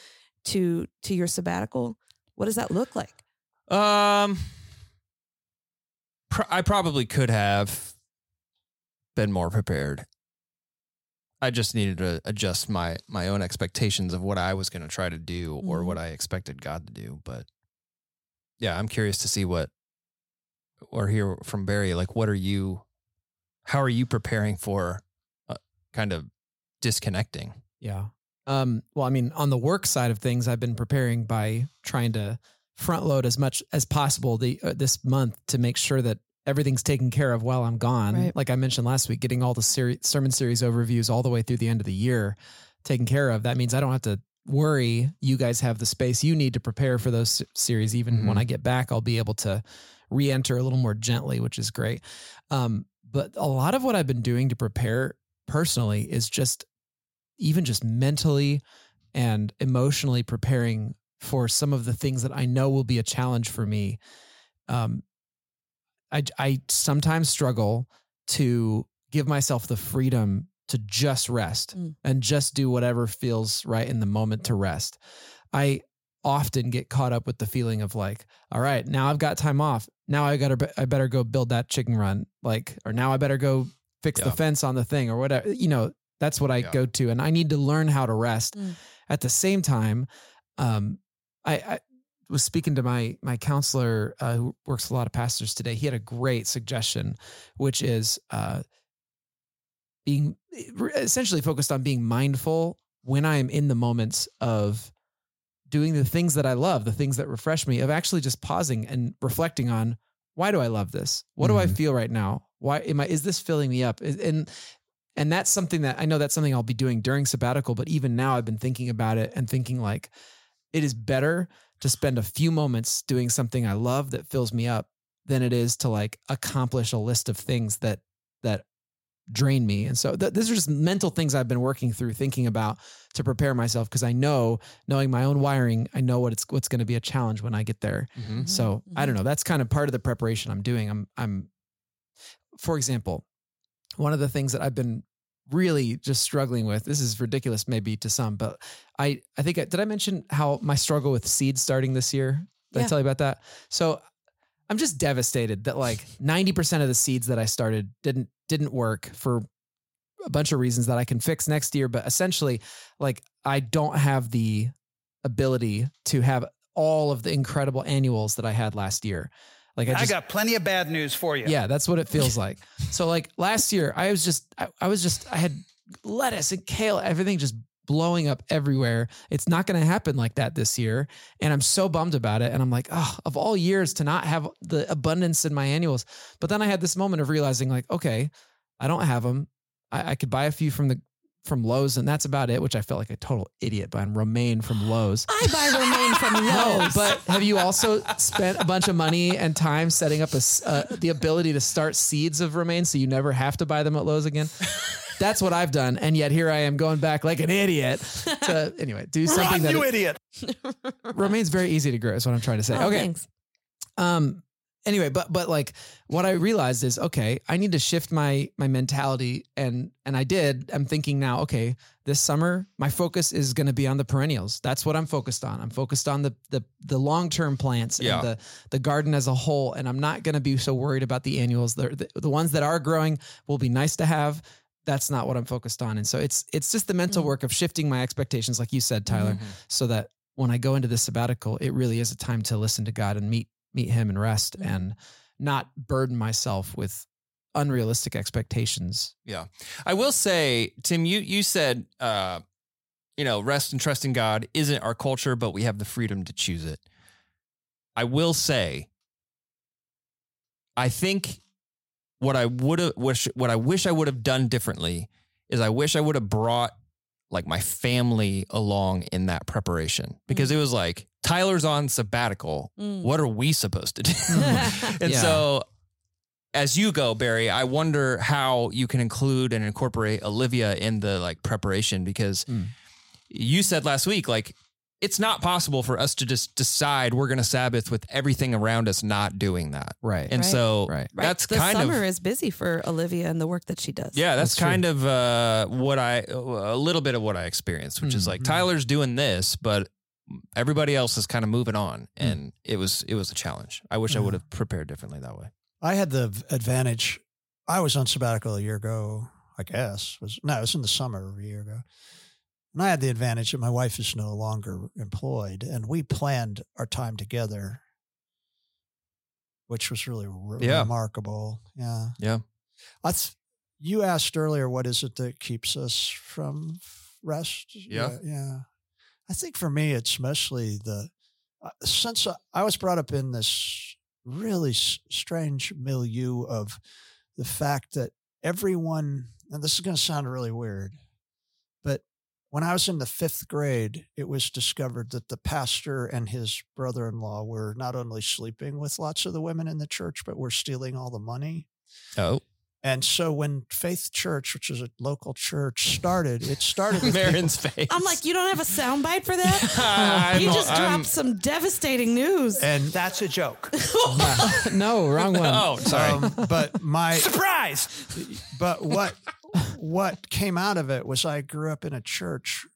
[SPEAKER 2] to to your sabbatical? What does that look like?
[SPEAKER 1] Um, pr- I probably could have been more prepared. I just needed to adjust my my own expectations of what I was going to try to do or
[SPEAKER 2] Mhm.
[SPEAKER 1] what I expected God to do. But yeah, I'm curious to see what or hear from Barry. Like, what are you? How are you preparing for uh, kind of disconnecting?
[SPEAKER 4] Yeah. Um, well, I mean, on the work side of things, I've been preparing by trying to front load as much as possible the uh, this month to make sure that everything's taken care of while I'm gone.
[SPEAKER 2] Right.
[SPEAKER 4] Like I mentioned last week, getting all the seri- sermon series overviews all the way through the end of the year taken care of. That means I don't have to worry. You guys have the space you need to prepare for those series. Even when
[SPEAKER 1] Mhm.
[SPEAKER 4] I get back, I'll be able to re-enter a little more gently, which is great. Um, but a lot of what I've been doing to prepare personally is just even just mentally and emotionally preparing for some of the things that I know will be a challenge for me. Um, I, I sometimes struggle to give myself the freedom to just rest
[SPEAKER 2] Mm.
[SPEAKER 4] and just do whatever feels right in the moment to rest. I often get caught up with the feeling of like, all right, now I've got time off. Now I got to, I better go build that chicken run. Like, or now I better go fix the fence on the thing or whatever. You know, that's what I
[SPEAKER 1] Yeah.
[SPEAKER 4] go to. And I need to learn how to rest.
[SPEAKER 2] Mm.
[SPEAKER 4] At the same time, um, I, I was speaking to my my counselor uh, who works with a lot of pastors today. He had a great suggestion, which is uh, being essentially focused on being mindful when I am in the moments of doing the things that I love, the things that refresh me, of actually just pausing and reflecting on why do I love this? What do I
[SPEAKER 1] Mhm.
[SPEAKER 4] feel right now? Why am I? Is this filling me up? And and that's something that I know that's something I'll be doing during sabbatical. But even now, I've been thinking about it and thinking like, it is better to spend a few moments doing something I love that fills me up than it is to like accomplish a list of things that that drain me. And so th- these are just mental things I've been working through, thinking about to prepare myself because I know, knowing my own wiring, I know what it's what's going to be a challenge when I get there.
[SPEAKER 1] Mm-hmm.
[SPEAKER 4] So I don't know. That's kind of part of the preparation I'm doing. I'm I'm for example, one of the things that I've been really just struggling with, this is ridiculous maybe to some, but I I think I, did I mention how my struggle with seed starting this year? Did I tell you about that? So I'm just devastated that like 90% of the seeds that I started didn't didn't work for a bunch of reasons that I can fix next year, but essentially like I don't have the ability to have all of the incredible annuals that I had last year. Like I
[SPEAKER 5] I
[SPEAKER 4] just
[SPEAKER 5] got plenty of bad news for you.
[SPEAKER 4] yeah, that's what it feels [laughs] like. So like last year, I was just I, I was just I had lettuce and kale, everything just blowing up everywhere. It's not going to happen like that this year, and I'm so bummed about it. And I'm like, oh, of all years to not have the abundance in my annuals. But then I had this moment of realizing, like, okay, I don't have them. I, I could buy a few from the from Lowe's, and that's about it. Which I felt like a total idiot buying romaine from Lowe's. [gasps]
[SPEAKER 2] I buy romaine from [laughs] Lowe's.
[SPEAKER 4] No, but have you also spent a bunch of money and time setting up a, uh, the ability to start seeds of romaine so you never have to buy them at Lowe's again? [laughs] That's what I've done, and yet here I am going back like an idiot to [laughs] anyway do something
[SPEAKER 5] Run,
[SPEAKER 4] that
[SPEAKER 5] you idiot. [laughs]
[SPEAKER 4] romaine's very easy to grow. Is what I'm trying to say.
[SPEAKER 2] Oh,
[SPEAKER 4] okay,
[SPEAKER 2] thanks.
[SPEAKER 4] um anyway but but like what i realized is okay i need to shift my my mentality and and i did i'm thinking now okay this summer my focus is going to be on the perennials that's what i'm focused on i'm focused on the the the long-term plants
[SPEAKER 1] Yeah.
[SPEAKER 4] and the the garden as a whole and i'm not going to be so worried about the annuals the, the the ones that are growing will be nice to have that's not what i'm focused on and so it's it's just the mental
[SPEAKER 2] Mm.
[SPEAKER 4] work of shifting my expectations like you said tyler so that when I go into this sabbatical, it really is a time to listen to God and meet meet Him and rest
[SPEAKER 2] Mhm.
[SPEAKER 4] and not burden myself with unrealistic expectations.
[SPEAKER 1] Yeah. I will say, Tim, you you said uh, you know, rest and trust in God isn't our culture, but we have the freedom to choose it. I will say, I think what I would have wish what I wish I would have done differently is I wish I would have brought like my family along in that preparation because it was like Tyler's on sabbatical.
[SPEAKER 2] Mm.
[SPEAKER 1] What are we supposed to do? [laughs] and
[SPEAKER 4] Yeah.
[SPEAKER 1] so as you go, Barry, I wonder how you can include and incorporate Olivia in the like preparation because
[SPEAKER 4] Mm.
[SPEAKER 1] you said last week, like it's not possible for us to just decide we're going to Sabbath with everything around us not doing that.
[SPEAKER 4] Right.
[SPEAKER 1] And
[SPEAKER 2] Right.
[SPEAKER 1] so
[SPEAKER 4] Right.
[SPEAKER 2] Right.
[SPEAKER 1] that's
[SPEAKER 2] the
[SPEAKER 1] kind
[SPEAKER 2] summer is busy for Olivia and the work that she does.
[SPEAKER 1] yeah, that's,
[SPEAKER 4] That's true.
[SPEAKER 1] kind of uh, what I a little bit of what I experienced, which is like
[SPEAKER 3] Mhm.
[SPEAKER 1] Tyler's doing this, but everybody else is kind of moving on, and it was it was a challenge. I wish I would have prepared differently that way.
[SPEAKER 3] I had the advantage. I was on sabbatical a year ago, I guess. Was no, it was in the summer of a year ago. And I had the advantage that my wife is no longer employed, and we planned our time together, which was really re-
[SPEAKER 1] Yeah.
[SPEAKER 3] remarkable. Yeah,
[SPEAKER 1] Yeah.
[SPEAKER 3] I th- you asked earlier, what is it that keeps us from rest?
[SPEAKER 1] Yeah.
[SPEAKER 3] yeah. I think for me, it's mostly the uh, since I, I was brought up in this really s- strange milieu of the fact that everyone, and this is going to sound really weird, when I was in the fifth grade, it was discovered that the pastor and his brother in law were not only sleeping with lots of the women in the church, but were stealing all the money.
[SPEAKER 1] Oh,
[SPEAKER 3] And so when Faith Church, which is a local church, started, it started [laughs] with people-
[SPEAKER 1] Maron's face.
[SPEAKER 2] I'm like, you don't have a soundbite for that? [laughs]
[SPEAKER 1] I'm-
[SPEAKER 2] you just
[SPEAKER 1] I'm-
[SPEAKER 2] dropped some devastating news.
[SPEAKER 3] and
[SPEAKER 5] That's a joke. [laughs]
[SPEAKER 4] no, wrong one.
[SPEAKER 1] Oh, sorry.
[SPEAKER 3] um, but my
[SPEAKER 5] Surprise!
[SPEAKER 3] but what what came out of it was I grew up in a church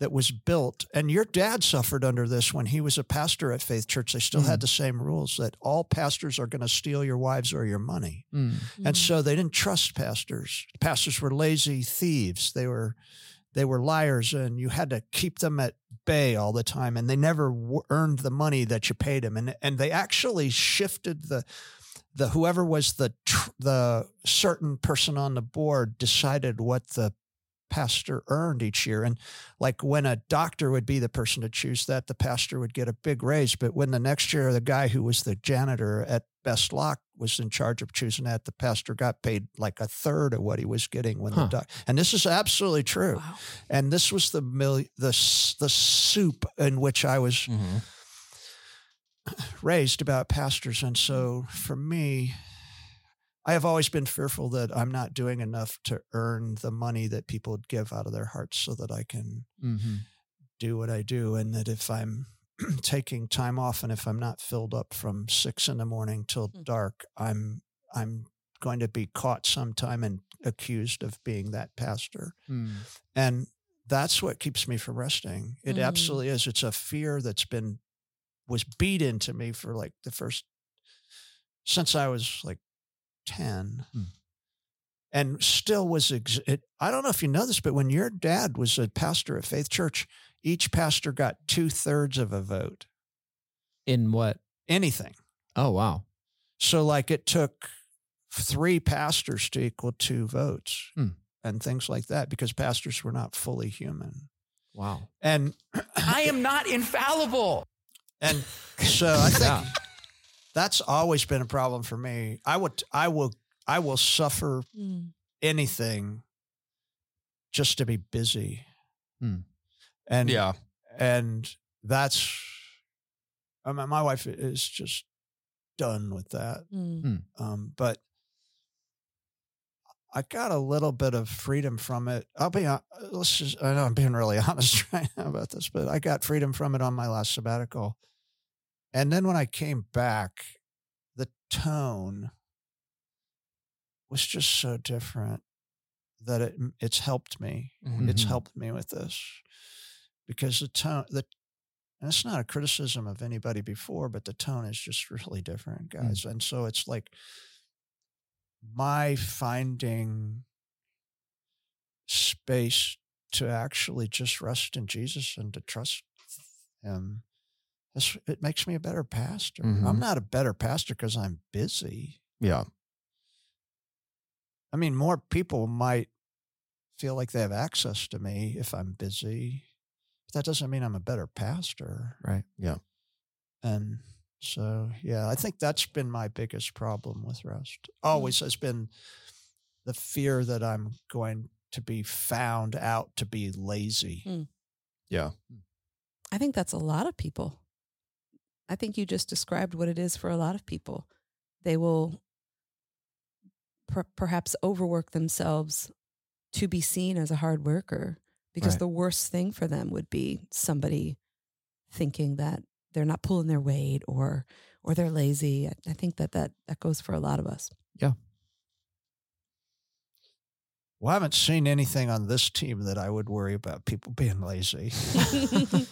[SPEAKER 3] that was built and your dad suffered under this when he was a pastor at Faith Church. They still had the same rules that all pastors are going to steal your wives or your money.
[SPEAKER 4] Mm.
[SPEAKER 3] and so they didn't trust pastors. Pastors were lazy thieves. They were they were liars and you had to keep them at bay all the time and they never w- earned the money that you paid them and and they actually shifted the the whoever was the tr- the certain person on the board decided what the pastor earned each year and like when a doctor would be the person to choose that the pastor would get a big raise but when the next year the guy who was the janitor at best lock was in charge of choosing that the pastor got paid like a third of what he was getting when
[SPEAKER 4] Huh.
[SPEAKER 3] the doc and this is absolutely true
[SPEAKER 2] Wow.
[SPEAKER 3] and this was the mil- the the soup in which I was
[SPEAKER 1] Mhm.
[SPEAKER 3] Raised about pastors. And so for me, I have always been fearful that I'm not doing enough to earn the money that people give out of their hearts so that I can
[SPEAKER 4] Mm-hmm.
[SPEAKER 3] do what I do. And that if I'm [clears throat] taking time off and if I'm not filled up from six in the morning till
[SPEAKER 2] Mm.
[SPEAKER 3] dark, I'm I'm going to be caught sometime and accused of being that pastor.
[SPEAKER 4] Mm.
[SPEAKER 3] And that's what keeps me from resting. It
[SPEAKER 2] Mm.
[SPEAKER 3] absolutely is. It's a fear that's been was beat into me for like the first since I was like 10.
[SPEAKER 4] Hmm.
[SPEAKER 3] And still was ex- it, I don't know if you know this, but when your dad was a pastor at Faith Church, each pastor got two thirds of a vote.
[SPEAKER 4] In what?
[SPEAKER 3] Anything.
[SPEAKER 4] Oh, wow.
[SPEAKER 3] So like it took three pastors to equal two votes
[SPEAKER 4] Hmm.
[SPEAKER 3] and things like that because pastors were not fully human.
[SPEAKER 4] Wow.
[SPEAKER 3] And
[SPEAKER 5] I am not infallible.
[SPEAKER 3] And so I think
[SPEAKER 4] Yeah.
[SPEAKER 3] that's always been a problem for me. I would, I will, I will suffer
[SPEAKER 2] Mm.
[SPEAKER 3] anything just to be busy.
[SPEAKER 4] Hmm.
[SPEAKER 3] And
[SPEAKER 1] Yeah.
[SPEAKER 3] and that's, I mean, my wife is just done with that.
[SPEAKER 2] Mm.
[SPEAKER 3] Um, but I got a little bit of freedom from it. I'll be, hon- let's just, I know I'm being really [laughs] honest right now about this, but I got freedom from it on my last sabbatical. And then when I came back, the tone was just so different that it, it's helped me. It's
[SPEAKER 4] Mhm.
[SPEAKER 3] helped me with this because the tone, the, and it's not a criticism of anybody before, but the tone is just really different, guys. And so it's like my finding space to actually just rest in Jesus and to trust Him. This, it makes me a better pastor.
[SPEAKER 1] Mhm.
[SPEAKER 3] I'm not a better pastor because I'm busy.
[SPEAKER 1] Yeah.
[SPEAKER 3] I mean, more people might feel like they have access to me if I'm busy. But that doesn't mean I'm a better pastor.
[SPEAKER 4] Right. Yeah.
[SPEAKER 3] And so, yeah, I think that's been my biggest problem with rest. Always has been the fear that I'm going to be found out to be lazy.
[SPEAKER 2] Mm.
[SPEAKER 1] Yeah.
[SPEAKER 2] I think that's a lot of people. I think you just described what it is for a lot of people. They will per- perhaps overwork themselves to be seen as a hard worker because
[SPEAKER 4] Right.
[SPEAKER 2] the worst thing for them would be somebody thinking that they're not pulling their weight or or they're lazy. I, I think that, that that goes for a lot of us. Yeah.
[SPEAKER 3] Well, I haven't seen anything on this team that I would worry about people being lazy. [laughs] [laughs]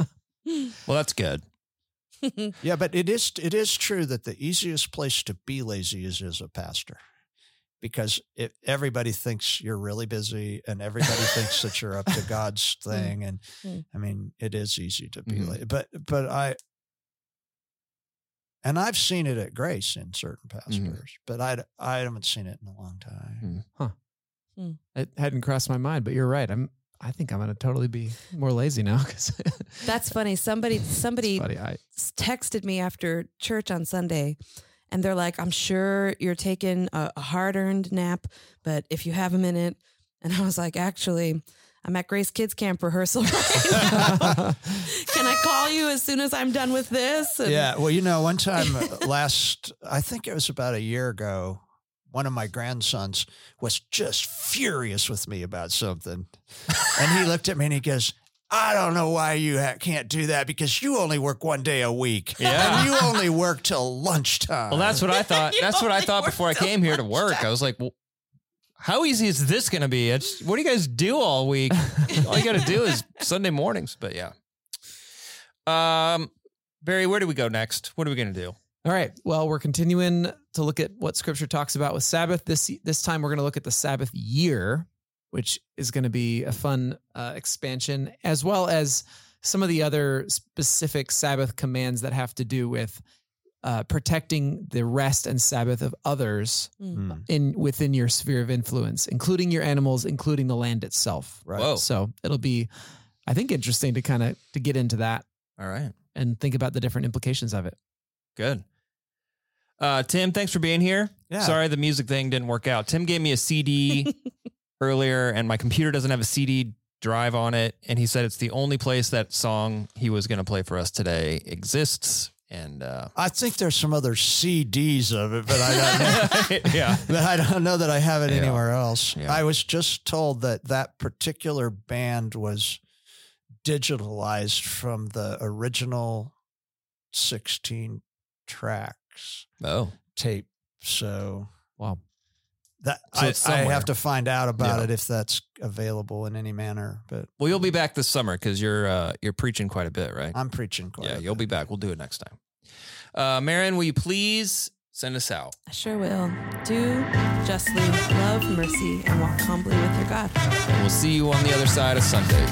[SPEAKER 3] [laughs]
[SPEAKER 1] Well, that's good. [laughs]
[SPEAKER 3] yeah, but it is it is true that the easiest place to be lazy is as a pastor. Because if everybody thinks you're really busy and everybody thinks that you're up to God's [laughs] thing and
[SPEAKER 2] Mm.
[SPEAKER 3] I mean it is easy to be
[SPEAKER 1] Mhm.
[SPEAKER 3] lazy. But but I and I've seen it at Grace in certain pastors, but I I haven't seen it in a long time. Huh.
[SPEAKER 4] It hadn't crossed my mind, but you're right. I'm. I think I'm going to totally be more lazy now because [laughs]
[SPEAKER 2] That's funny. Somebody somebody
[SPEAKER 4] funny. I
[SPEAKER 2] s- texted me after church on Sunday and they're like, I'm sure you're taking a, a hard earned nap, but if you have a minute. And I was like, actually, I'm at Grace Kids Camp rehearsal [laughs] right now. Can I call you as soon as I'm done with this? And-
[SPEAKER 3] Yeah. Well, you know, one time uh, last, I think it was about a year ago, one of my grandsons was just furious with me about something. [laughs] and he looked at me and he goes, I don't know why you ha- can't do that because you only work one day a week.
[SPEAKER 1] Yeah.
[SPEAKER 3] And you only work till lunchtime.
[SPEAKER 1] Well, that's what I thought. [laughs] That's what I thought before I came here to work. I was like, well, how easy is this going to be? It's what do you guys do all week? [laughs] all you got to do is Sunday mornings. But yeah. Um, Barry, where do we go next? What are we going to do?
[SPEAKER 4] All right. Well, we're continuing to look at what Scripture talks about with Sabbath. This this time, we're going to look at the Sabbath year, which is going to be a fun uh, expansion, as well as some of the other specific Sabbath commands that have to do with uh, protecting the rest and Sabbath of others
[SPEAKER 3] Hmm.
[SPEAKER 4] in within your sphere of influence, including your animals, including the land itself.
[SPEAKER 3] Right.
[SPEAKER 1] Whoa.
[SPEAKER 4] So it'll be, I think, interesting to kind of to get into that
[SPEAKER 1] All right.
[SPEAKER 4] and think about the different implications of it.
[SPEAKER 1] Good. Uh, Tim, thanks for being here.
[SPEAKER 3] Yeah.
[SPEAKER 1] Sorry the music thing didn't work out. Tim gave me a CD [laughs] earlier, and my computer doesn't have a CD drive on it. And he said it's the only place that song he was going to play for us today exists. And uh,
[SPEAKER 3] I think there's some other CDs of it, but I don't know. [laughs]
[SPEAKER 1] yeah,
[SPEAKER 3] but I don't know that I have it
[SPEAKER 1] Yeah.
[SPEAKER 3] anywhere else.
[SPEAKER 1] Yeah.
[SPEAKER 3] I was just told that that particular band was digitalized from the original 16 tracks
[SPEAKER 1] oh,
[SPEAKER 3] tape. So
[SPEAKER 4] Wow.
[SPEAKER 3] that
[SPEAKER 1] So
[SPEAKER 3] I, I have to find out about
[SPEAKER 1] Yeah.
[SPEAKER 3] it if that's available in any manner. But
[SPEAKER 1] well, you'll be back this summer because you're uh, you're preaching quite a bit, right?
[SPEAKER 3] I'm preaching quite.
[SPEAKER 1] yeah,
[SPEAKER 3] a
[SPEAKER 1] you'll
[SPEAKER 3] bit.
[SPEAKER 1] be back. We'll do it next time. Uh, Maron, will you please send us out?
[SPEAKER 2] I sure will. Do justly, love mercy, and walk humbly with your God.
[SPEAKER 1] And we'll see you on the other side of Sunday.